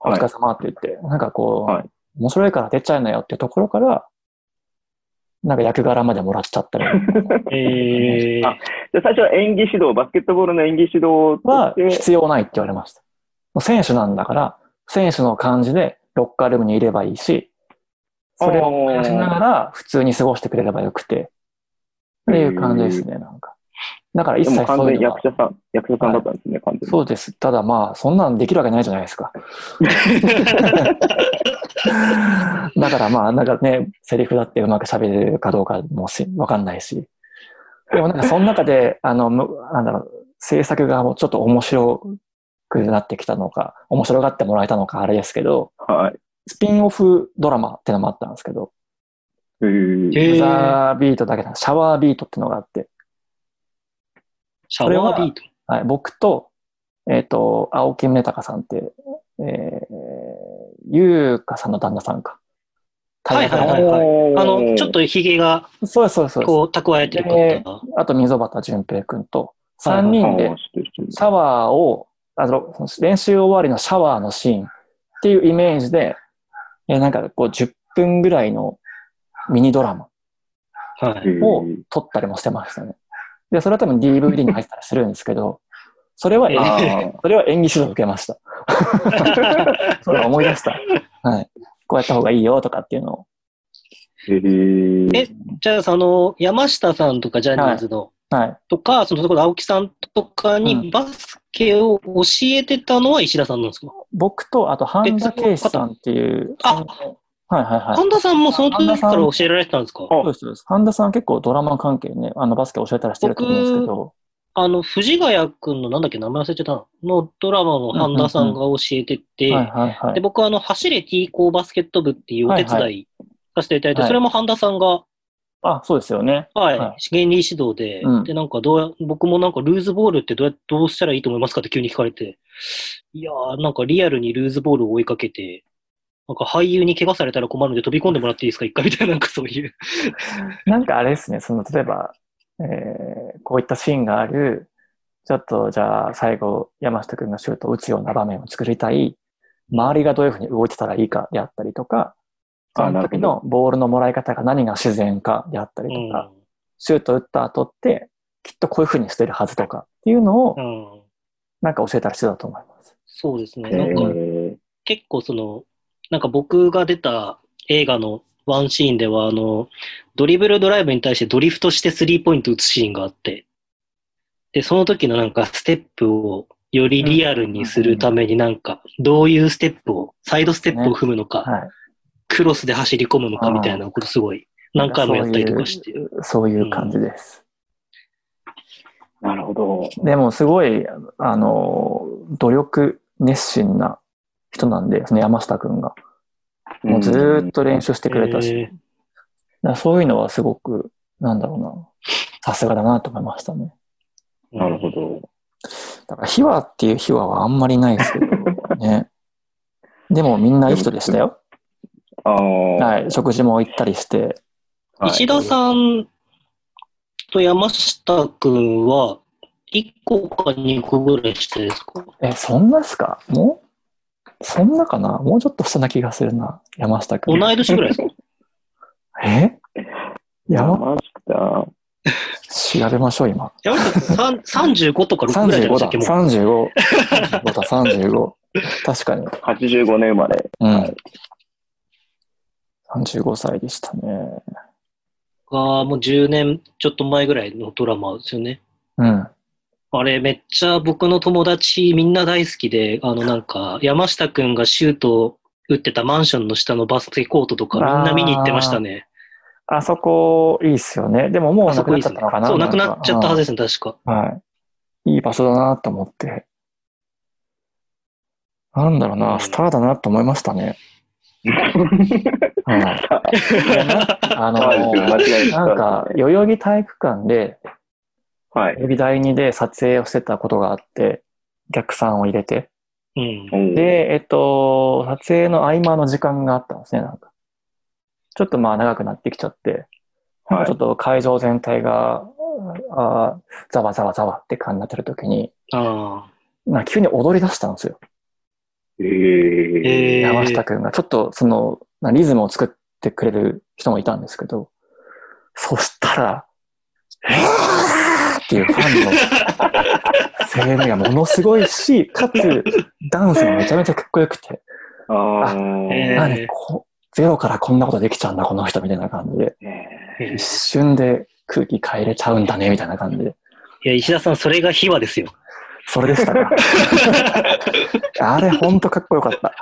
おはい。疲れ様って言って、なんかこう、はい。面白いから出ちゃいなよっていうところから、なんか役柄までもらっちゃったり。えー。あじゃあ最初は演技指導、バスケットボールの演技指導とは必要ないって言われました。もう選手なんだから、選手の感じでロッカールームにいればいいし、それを思い出しながら普通に過ごしてくれればよくて、っていう感じですね、なんか。だから一切そういうのは役者さん、役者さんだったんですね、完全に。そうです。ただまあ、そんなんできるわけないじゃないですか。だからまあ、なんかね、セリフだってうまく喋れるかどうかもしわかんないし。でもなんかその中で、あの、むなんだろう、制作側もちょっと面白くなってきたのか、面白がってもらえたのかあれですけど、はい。スピンオフドラマってのもあったんですけど、へー。ザービートだけだ、シャワービートってのがあって、シャワービート？はい、僕と、えっ、と、青木宗隆さんって、えー、優香さんの旦那さんか。はいはいはいはい。あの、ちょっとヒゲがそうそう。そうこう蓄えてるで方。あと、溝端淳平君と、3はいはい人でシャワーを、あの、練習終わりのシャワーのシーンっていうイメージで、えーなんかこう10分ぐらいのミニドラマを撮ったりもしてましたね。で、それは多分 DVD に入ってたりするんですけど、それはそれは演技指導を受けました。それは思い出した。はい。こうやった方がいいよとかっていうのを。えじゃあ、その、山下さんとかジャニーズの、はい。とか、そのところ青木さんとかうんにバスケを教えてたのは石田さんなんですか、僕と、あと、半田圭司さんっていう。あはいはいはい。神田さんもその時から教えられてたんですか？あそうですそうです。半田さん結構ドラマ関係ね、あのバスケ教えたりしてると思うんですけど、あの、藤ヶ谷くんのなんだっけ、名前忘れてたののドラマの半田さんが教えてて、はいはいはいで、。僕はあの、走れ T 校バスケット部っていうお手伝いさせていただいて、はいそれも半田さんが、あ、そうですよね。はい、は原理指導で、うんで、なんかどうや、僕もなんかルーズボールってどうや、どうしたらいいと思いますかって急に聞かれて、いやー、なんかリアルにルーズボールを追いかけて、なんか俳優に怪我されたら困るんで飛び込んでもらっていいですか？一回みたいな、なんかそういう。なんかあれですね、その、例えば、えーこういったシーンがある、ちょっとじゃあ最後、山下くんがシュートを打つような場面を作りたい、周りがどういうふうに動いてたらいいかであったりとか、その時のボールのもらい方が何が自然かであったりとか、シュート打った後って、きっとこういうふうにしてるはずとかっていうのを。なんか教えたりしてたと思います。そうですね。へなんかー結構その、なんか僕が出た映画のワンシーンでは、あの、ドリブルドライブに対してドリフトしてスリーポイント打つシーンがあって、で、その時のなんかステップをよりリアルにするためになんか、どういうステップを、サイドステップを踏むのか、はい。クロスで走り込むのかみたいなことすごい何回もやったりとかして。そういうそういう感じです。なるほど。でもすごい、あの、努力熱心な人なんで、その山下くんが。もうずーっと練習してくれたし、へーだからそういうのはすごく、なんだろうな、さすがだなと思いましたね。なるほど。だから、秘話っていう秘話はあんまりないですけど、ね。でもみんないい人でしたよ。ああ。はい。食事も行ったりして、はい石田さんと山下くんは、1個か2個ぐらい下ですか？え、そんなっすか？もうそんなかな？もうちょっと下な気がするな、山下くん。同い年ぐらいですか？え？山下。調べましょう、今。山下さん 35とか6ぐらいじゃないでした35だっけ、もう。35。35だ、35。確かに。85年生まれ。うんはい。35歳でしたね。ああ、もう10年ちょっと前ぐらいのドラマですよね。うん。あれ、めっちゃ僕の友達みんな大好きで、あのなんか、山下くんがシュートを打ってたマンションの下のバスケコートとかみんな見に行ってましたね。あそこ、いいっすよね。でももうあなくないっちゃったのかな？そう、なくなっちゃったはずでですね、確か。はい。いい場所だなと思って。なんだろううんな、スターだなと思いましたね。はい。あのそうですよ間違いなくなんか、代々木体育館で、はい第2で撮影をしてたことがあって、お客さんを入れて。うん。で、えっと、撮影の合間の時間があったんですね、なんか。ちょっとまあ長くなってきちゃって、なんかちょっと会場全体が、あーざわざわざわって感じになってる時に、ああ。な急に踊り出したんですよ。えーえー山下くんが。ちょっとその、なリズムを作ってくれる人もいたんですけど、そしたら、えーっていうファンの声援がものすごいし、かつ、ダンスもめちゃめちゃかっこよくて、あえーー何こゼロからこんなことできちゃうんだ、この人みたいな感じで、一瞬で空気変えれちゃうんだね、みたいな感じで。や、石田さん、それが秘話ですよ。それでしたか。あれ、ほんとかっこよかった。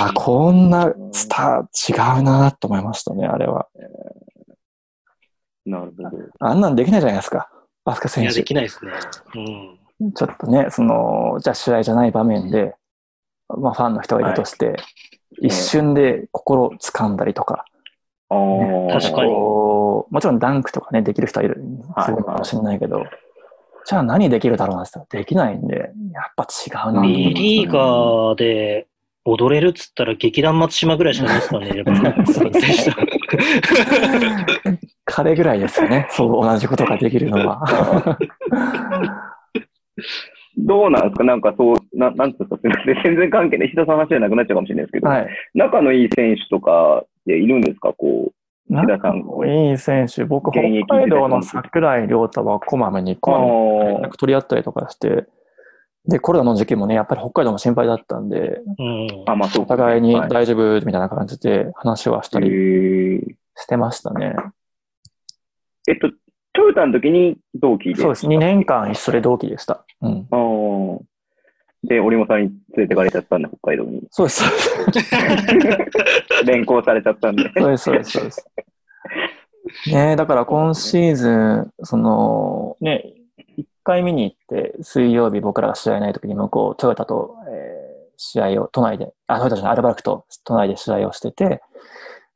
あ、こんなスター違うなと思いましたね、あれは。なるほど。あんなんできないじゃないですか、バスケいや、で選手。きないですね。うん。ちょっとね、その、じゃあ試合じゃない場面で、まあファンの人がいるとして、一瞬で心を掴んだりとか、あー。確かに。もちろんダンクとかね、できる人はいる、はい。すごいかもしれないけど、じゃあ何できるだろうなって言ったらできないんで、やっぱ違うな。ね B リーガーで踊れるっつったら劇団松島ぐらいしかないですからね。やっぱ 彼ぐらいですよね。そう、同じことができるのは。どうなんですか？なんかそう、ななんつうか。全然関係ない。石田さんの話じゃなくなっちゃうかもしれないですけど、はい。仲のいい選手とかでいるんですか？こう、石田さん。いい選手。僕、北海道の桜井亮太はこまめに、こまめに連あ絡取り合ったりとかして、で、コロナの時期もね、やっぱり北海道も心配だったんで、うん。あ、まあそうお互いにはい大丈夫みたいな感じで話はしたへりーしてましたね。えっと、トヨタの時に同期で。そうです。2年間一緒で同期でした。うん。で、折本さんに連れてかれちゃったんで、北海道に。そうです。連行されちゃったんで。そうです、そうです、そうです。ねだから今シーズン、その、ね、1回見に行って、水曜日僕らが試合ない時に向こう、トヨタと、えー試合を都内で、あ、トヨタじゃない、アルバルクと都内で試合をしてて、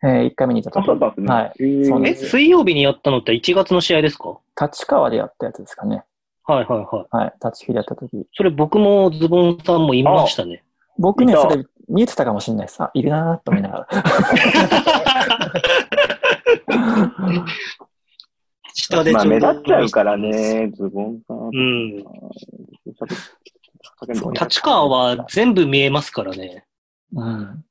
え1回見に行ったあ、時そうだったんですね。はいえ、そうなんです水曜日にやったのって1月の試合ですか？立川でやったやつですかね。はいはいはい。はい、立ち木でやった時。それ僕もズボンさんもいましたね。僕ね、それ見えてたかもしれないです。あ、いるなーと思いながら。まあ、下でちょうど目立っちゃうから。ね、ズボンさん。うん。立川は全部見えますからね。うん。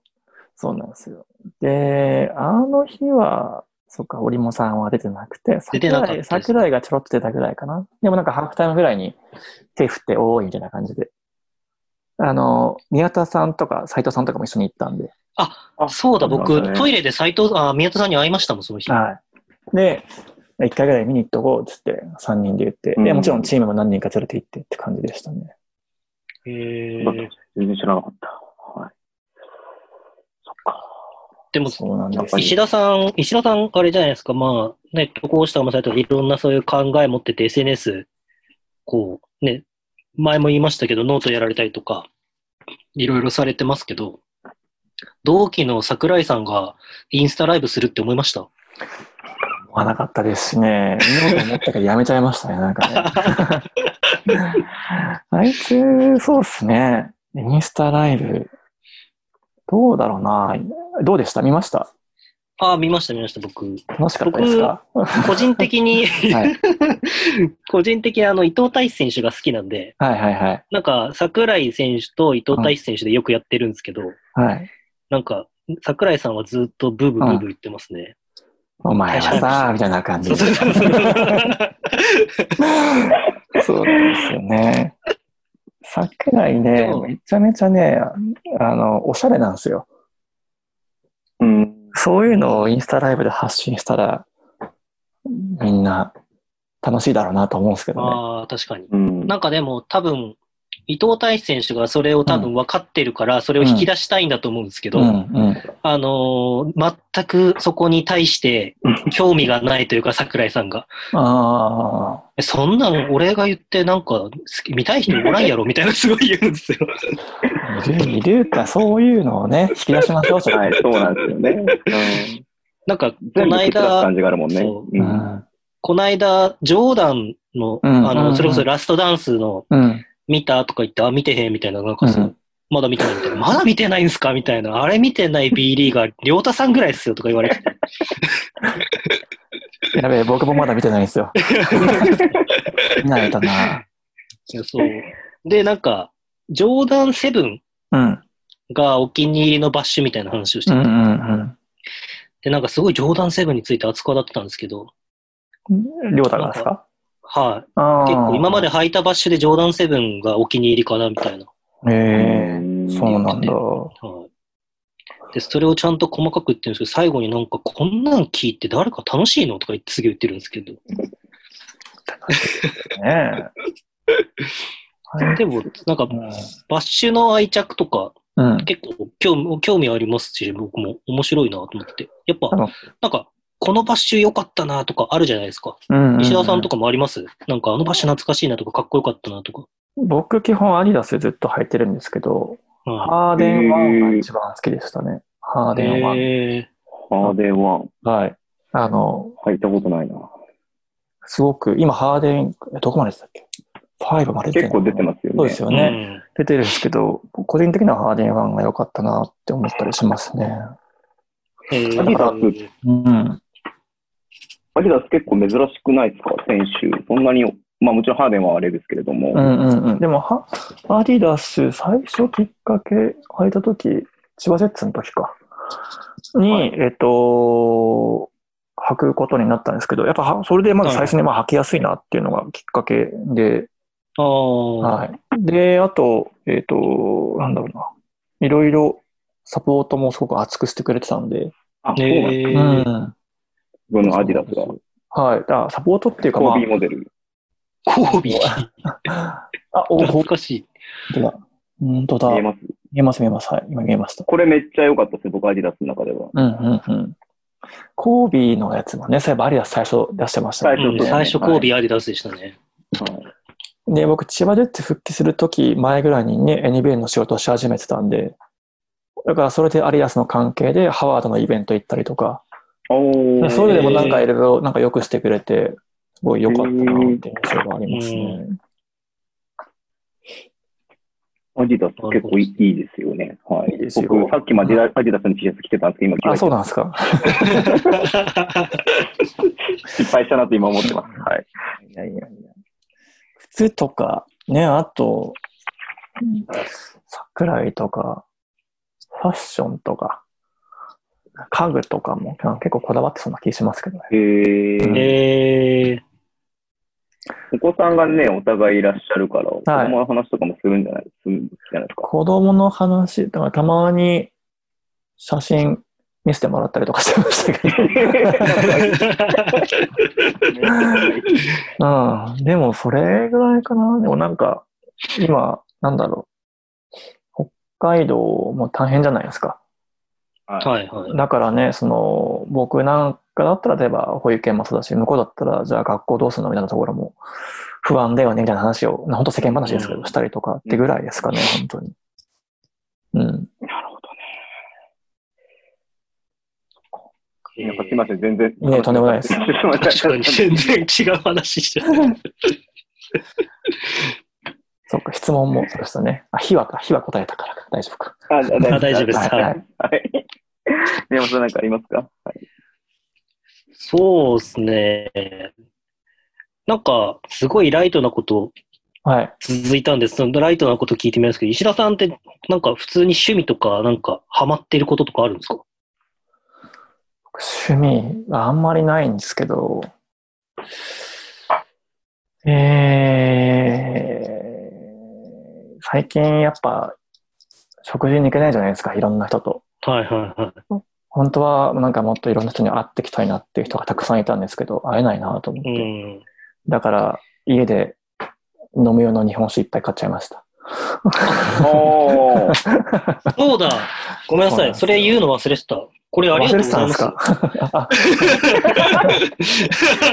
そうなんですよ。で、あの日は、そっか、織茂さんは出てなくて、桜井桜井がちょろっと出たぐらいかな。でもなんかハーフタイムぐらいに手振って多いみたいな感じで。あの、宮田さんとか斉藤さんとかも一緒に行ったんで。あ、あそうだ、僕、ねトイレで斎藤、あ、宮田さんに会いましたもん、その日。はい。で、一回ぐらい見に行っとこうっつって、三人で言って、で、うんもちろんチームも何人か連れて行ってって感じでしたね。へだっー全然知らなかった。はい。そっか。でも、そうなんですはい石田さん、石田さん、あれじゃないですか、まあ、ね、投稿したかもされたいろんなそういう考え持ってて、SNS、こう、ね、前も言いましたけど、ノートやられたりとか、いろいろされてますけど、同期の桜井さんがインスタライブするって思いました？思わなかったですしね、見ようと思ったけどやめちゃいましたね、なんかね。あいつ、そうっすね。インスタライブ、どうだろうな。どうでした？見ました？ああ、見ました、見ました、僕。楽しかったですか？個人的に、はい 個人的にあの、伊藤大志選手が好きなんで、はいはいはい。なんか、桜井選手と伊藤大志選手でよくやってるんですけど、はい。なんか、桜井さんはずっとブーブーブーブー言ってますね。お前はさ、みたいな感じ そうで。すよね。桜井ねめちゃめちゃね、あの、おしゃれなんですよ。うん。そういうのをインスタライブで発信したら、みんな楽しいだろうなと思うんですけどね。ああ、確かに。うん。なんかでも多分、伊藤大志選手がそれを多分分かってるから、それを引き出したいんだと思うんですけど。あのー全くそこに対して興味がないというか、桜井さんが。あえそんなん俺が言ってなんか好き見たい人おらんやろみたいな すごい言うんですよ。あ、いる、か、そういうのをね、引き出しましょう、ちょっとはい、そうなんですよね。うん。なんか、この間感、じがあるもんね。この間、ジョーダンの、あの、それこそラストダンスのうん。見たとか言って、あ、見てへんみたいな、なんかそう、うんまだ見てないみたいな、まだ見てないんすかみたいな、あれ見てない B リーガー、りょうたさんぐらいっすよとか言われてて。やべえ、僕もまだ見てないんですよ。見ないとな。いやそう。で、なんか、ジョーダン7うん。がお気に入りのバッシュみたいな話をしてて、うんうんで、なんかすごいジョーダン7について熱く語ってたんですけ。りょうたがですか？はい。結構今まで履いたバッシュでジョーダン7がお気に入りかなみたいな。ええそうなんだ。はい。で、それをちゃんと細かく言ってるんですけど、最後になんか、こんなん聞いて誰か楽しいのとか言ってすげえ言ってるんですけど。ねえ。でも、なんかう、んバッシュの愛着とか、うん。結構興味興味ありますし、僕も面白いなと思って。やっぱなんか、このバッシュ良かったなとかあるじゃないですか。うん石田さんとかもあります？なんか、あのバッシュ懐かしいなとか、かっこよかったなとか。僕基本アディダスずっと履いてるんですけど、はハーデン1が一番好きでしたね。ハーい。デン1。えハーデンワン。はい。あの、履いたことないな。すごく、今ハーデン、えどこまででしたっけ ?5 まで出てる結構出てますよね。そうですよーね。出てるんですけど、個人的にはハーデン1が良かったなって思ったりしますね。うん。えーアディダスうん。アディダス結構珍しくないですか？選手。そんなに、まあもちろんハーデンはあれですけれども。うんうんうん。でも、は、アディダス、最初きっかけ履いたとき、千葉ジェッツの時か。に、はいえっと、履くことになったんですけど、やっぱは、それでまず最初にまあ履きやすいなっていうのがきっかけで、ああ、はい。で、あと、えっと、なんだろうな。いろいろサポートもすごく熱くしてくれてたんで、あ、そうなんですえね。ーん。このアディダスが。はい。だからサポートっていうか、コまービーモデル。コービー。あ、あ、お、ほ懐かしい。本当だ。見見えます？えます、見えます。はい。今見えました。これめっちゃ良かったですよ、僕アディダスの中では。うんうんうん。コービーのやつもね、そういえばアリアス最初出してましたね。うん最初ね最初コービーアディダスでしたね。はいで、僕、千葉ジェッツ復帰するとき前ぐらいにね、NBA の仕事をし始めてたんで、だからそれでアリアスの関係でハワードのイベント行ったりとか、おーそういうのでもなんかいろいろなんか良くしてくれて、すごい良かったなって印象がありますね。アディダス結構いいですよね。はいいい僕、さっきまでアディダスの T シャツ着てたんですけど、今あ、そうななんですか。失敗したなと今思ってます。はい。いやいやいや。靴とか、ね、あと、桜井とか、ファッションとか、家具とかも結構こだわってそうな気しますけどね。へーえお子さんがね、お互いいらっしゃるから、子はい供の話とかもするんじゃないするんじゃないですか？子供の話、だからたまに写真見せてもらったりとかしてましたけど。うん。でもそれぐらいかな。でもなんか、今、なんだろう。北海道も大変じゃないですか。はいはい。だからね、その、僕なんかだったら、例えば保育園もそうだし、向こうだったら、じゃあ学校どうするのみたいなところも不安だよね、みたいな話を、本当世間話ですけど、うんしたりとかってぐらいですかね、本当に。うん。なるほどね。なんかすいません、全然。いえとんでもないです確かに全然違う話してる。そっか、質問もそうでしたね。あ、火はか、火は答えたからか、大丈夫か。ああ大丈夫ですはい。ははいい。宮本さんなんかありますか？はい。そうですね。なんか、すごいライトなことはい。続いたんです。そのライトなこと聞いてみますけど、石田さんって、なんか普通に趣味とか、なんか、ハマってることとかあるんですか？趣味はあんまりないんですけど、えー、最近やっぱ食事に行けないじゃないですか、いろんな人と。はいはいはい。本当はなんかもっといろんな人に会ってきたいなっていう人がたくさんいたんですけど、会えないなと思って。うん。だから家で飲む用の日本酒いっぱい買っちゃいました。そうだ。ごめんなさい。それ言うの忘れてた。これありがとうございます。忘れてたんですか？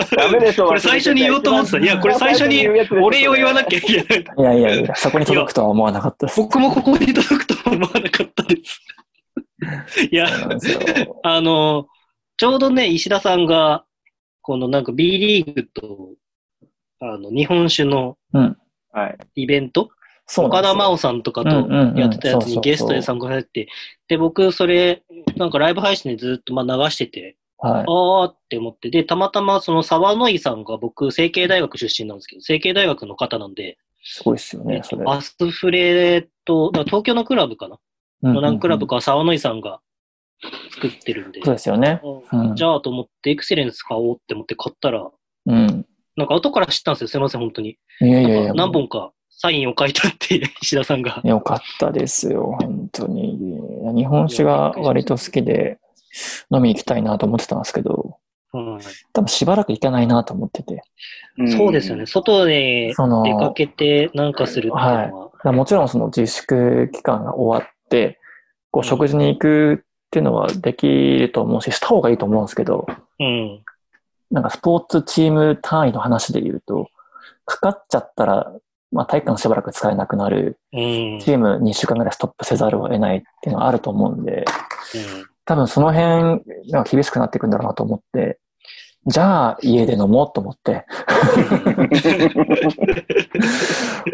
あダメでしょ。これ最初に言おうと思ってた。いや、これ最初にお礼を言わなきゃいけない。いやいやいや、そこに届くとは思わなかったです。僕もここに届くとは思わなかったです。いや。あの、ちょうどね、石田さんが、このなんか B リーグと、あの、日本酒のはい。イベント、そうなんですよ岡田真央さんとかとやってたやつにゲストで参加されてて、で、僕それ、なんかライブ配信でずっとまあ流してて、はい。あーって思って、で、たまたまその沢野井さんが僕、成蹊大学出身なんですけど、成蹊大学の方なんで、すごいですよね、それ。アスフレと、東京のクラブかな、うんうんうんの何クラブか沢野井さんが作ってるんで、そうですよね。うんじゃあと思って、エクセレンス買おうって思って買ったら、うん。なんか後から知ったんですよ、すいません、本当に。いやいやいや。何本かサインを書いたって、石田さんが。よかったですよ、本当に。日本酒が割と好きで飲みに行きたいなと思ってたんですけど、はい多分しばらく行かないなと思ってて。そうですよね。。外でその出かけてなんかするっていうのは。だからもちろんその自粛期間が終わって、こう食事に行くっていうのはできると思うし、した方がいいと思うんですけど、うん。なんかスポーツチーム単位の話で言うと、かかっちゃったら、まあ体育館しばらく使えなくなる、うん。チーム2週間ぐらいストップせざるを得ないっていうのはあると思うんで、うん多分その辺が厳しくなっていくんだろうなと思って、じゃあ家で飲もうと思って、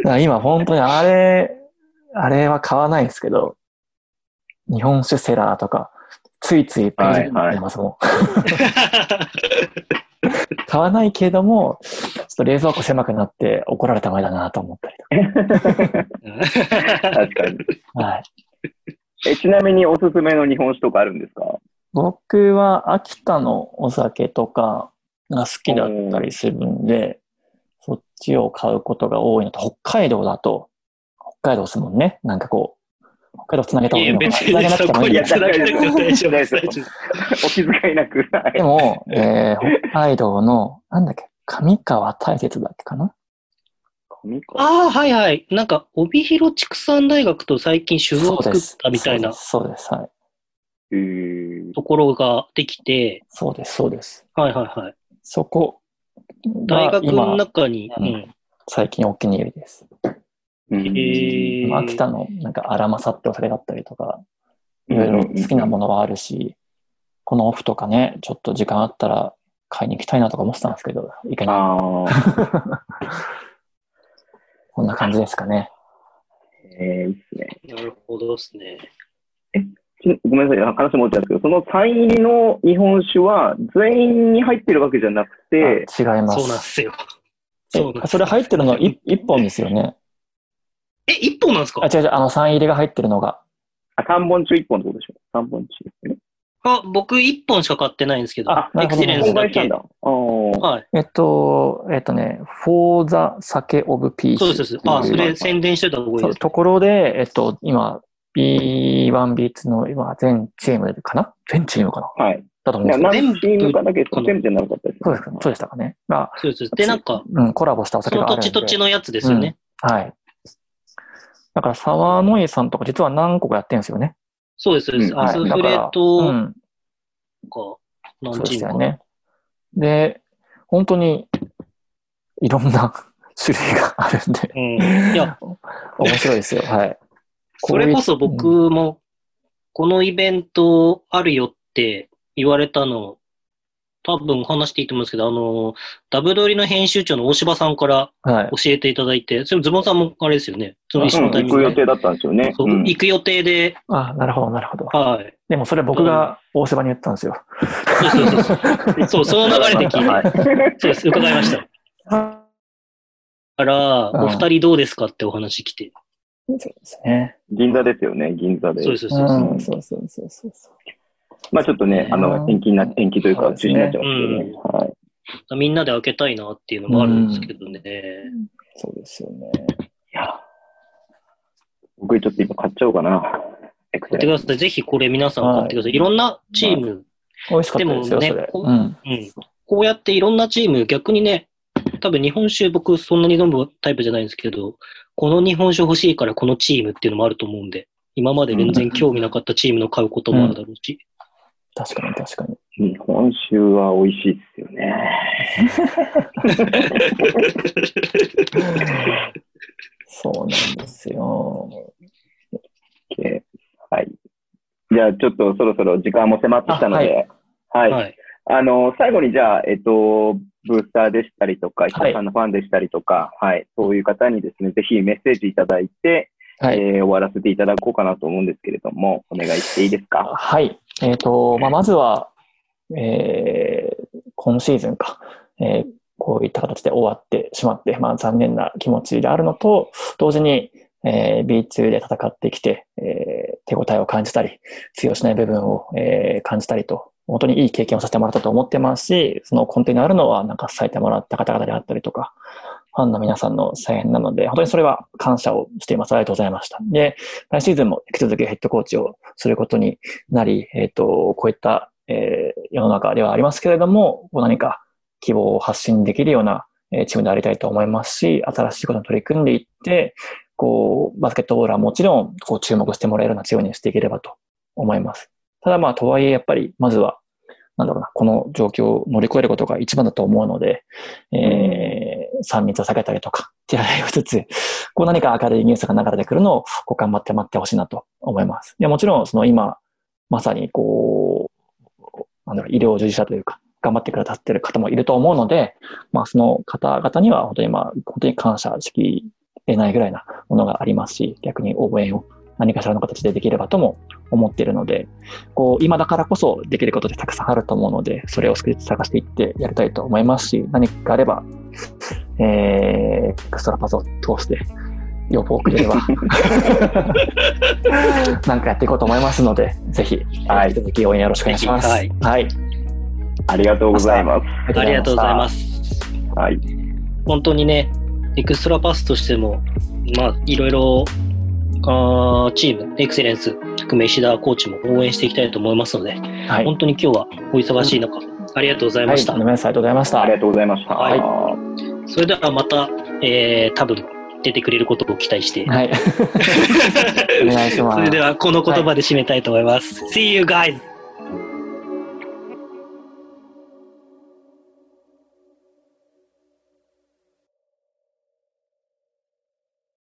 今本当にあれ、あれは買わないですけど、日本酒セラーとか、ついついページになりますもん。買わないけれども、ちょっと冷蔵庫狭くなって怒られた前だなと思ったり確かに。とか。はい。え、ちなみにおすすめの日本酒とかあるんですか？僕は秋田のお酒とかが好きだったりするんで、そっちを買うことが多いのと、北海道だと、北海道ですもんね。なんかこう、北海道つなげた方がいいのかな。つなげなくても大丈夫です。お気遣いなく。はいでも、えー、北海道の、なんだっけ、上川大雪だっけかなああ、はいはい。なんか、帯広畜産大学と最近酒造を作ったみたいなそうです、そうです。はい。ところができて、そうです、そうです。はいはいはい。そこが大学の今、中に、ううん最近お気に入りです。うん秋田のなんか荒政ってお酒だったりとか、いろいろ好きなものはあるし、このオフとかね、ちょっと時間あったら買いに行きたいなとか思ってたんですけど、いけな。こんな感じですかね。えー、いいっすね。なるほどですね。ちごめんなさい、話戻っちゃうんですけど、そのサイン入りの日本酒は全員に入ってるわけじゃなくて、あ違います。そうなんですよ。そそれ入ってるの一一本ですよね。え、一本なんですか？あ、違う違う、あの、サイン入りが入ってるのが。あ、3本中1本ってことでしょ ?3 本中。えあ、僕一本しか買ってないんですけど、あエクセレンスだけだ。。はい。えっと、えっとね、For the Sake of Peace そうです。そうですあ、それ宣伝してた方がいいです。そうところで、えっと、今、B1、B2 の今、全チームかな？全チームかな？はい。だと思うんですけど。何チームかだけ全部じゃなかったです。そうですか、そうでしたかね。が、そうです。で、なんか、うん、コラボしたおそ酒があるんで。の土地土地のやつですよね。はい。だから、沢野井さんとか実は何個かやってるんですよね。そうです。そうです。うんアスフレと、なんうん、か、何そうでチームかな。したよね。で、本当に、いろんな 種類があるんで、うん。いや、面白いですよ。はい。それこそ僕も、このイベントあるよって言われたの、多分話していいと思うんですけど、あの、ダブドリの編集長の大柴さんからはい。教えていただいて、それもズボンさんもあれですよね。その一緒うん、のタイミングで。行く予定だったんですよね。そううん行く予定で、あ、なるほど、なるほど。はい。でもそれ僕が大柴に言ったんですよ。そうそうそうそう。そう、その流れで聞いて、はいそうです、伺いました。から、うんお二人どうですかってお話来て。そうですね。銀座ですよね、銀座で。そうです、うそうです。ん、そうそうそうそうそう。まあちょっとね、あの、延期にな、延期というか、中止になっちゃいますけどね。はい。みんなで開けたいなっていうのもあるんですけどね。そうですよね。いや、僕ちょっと今買っちゃおうかな。買ってください。ぜひこれ皆さん買ってください。いろんなチーム、美味しかったですよ、でもね。こううん。うん。こうやっていろんなチーム、逆にね、多分日本酒僕そんなに飲むタイプじゃないんですけど、この日本酒欲しいからこのチームっていうのもあると思うんで、今まで全然興味なかったチームの買うこともあるだろうし。確かに確かに。日本酒は美味しいですよね。そうなんですよ。はい。じゃあ、ちょっとそろそろ時間も迫ってきたので、はい。はい。あの、最後にじゃあ、えっと、ブースターでしたりとか、石田さんのファンでしたりとか、はい、そういう方にですね、ぜひメッセージいただいて、はい。えー終わらせていただこうかなと思うんですけれども、お願いしていいですか？はい。えっ、と、まあ、まずは、えー今シーズンか、えーこういった形で終わってしまって、まあ、残念な気持ちであるのと、同時に、えー B2 で戦ってきて、えー手応えを感じたり、通用しない部分を、えー感じたりと、本当にいい経験をさせてもらったと思ってますし、その根底にあるのは、なんか支えてもらった方々であったりとか、ファンの皆さんの支援なので、本当にそれは感謝をしています。ありがとうございました。で、来シーズンも引き続きヘッドコーチをすることになり、えっ、と、こういった、えー世の中ではありますけれども、こう何か希望を発信できるような、えチームでありたいと思いますし、新しいことに取り組んでいって、こう、バスケットボールはもちろん、こう、注目してもらえるようなチームにしていければと思います。ただまあ、とはいえ、やっぱり、まずは、なんだろうな、この状況を乗り越えることが一番だと思うので、えー、3密を避けたりとか、手洗いをしつつ、こう何か明るいニュースが流れてくるのを、こう頑張って待ってほしいなと思います。いや、もちろん、その今、まさにこう、なんだろう、医療従事者というか、頑張ってくださってる方もいると思うので、まあ、その方々には本当にまあ、本当に感謝しきれないぐらいなものがありますし、逆に応援を何かしらの形でできればとも思っているので、こう、今だからこそできることでたくさんあると思うので、それを少しずつ探していってやりたいと思いますし、何かあれば、えー、エクストラパスを通して、要望をくれれば、なんかやっていこうと思いますので、ぜひ、はい引き続き応援よろしくお願いします。ぜひはい。ありがとうございます。ありがとうございます。はい。本当にね、エクストラパスとしても、まあ、いろいろ、あーチーム、エクセレンス含め石田コーチも応援していきたいと思いますので、はい。本当に今日はお忙しい中、ありがとうございました。はい、ありがとうございました。ありがとうございました。はいそれではまた、えー、多分出てくれることを期待して、はい。お願いします。それではこの言葉で締めたいと思います。See you guys!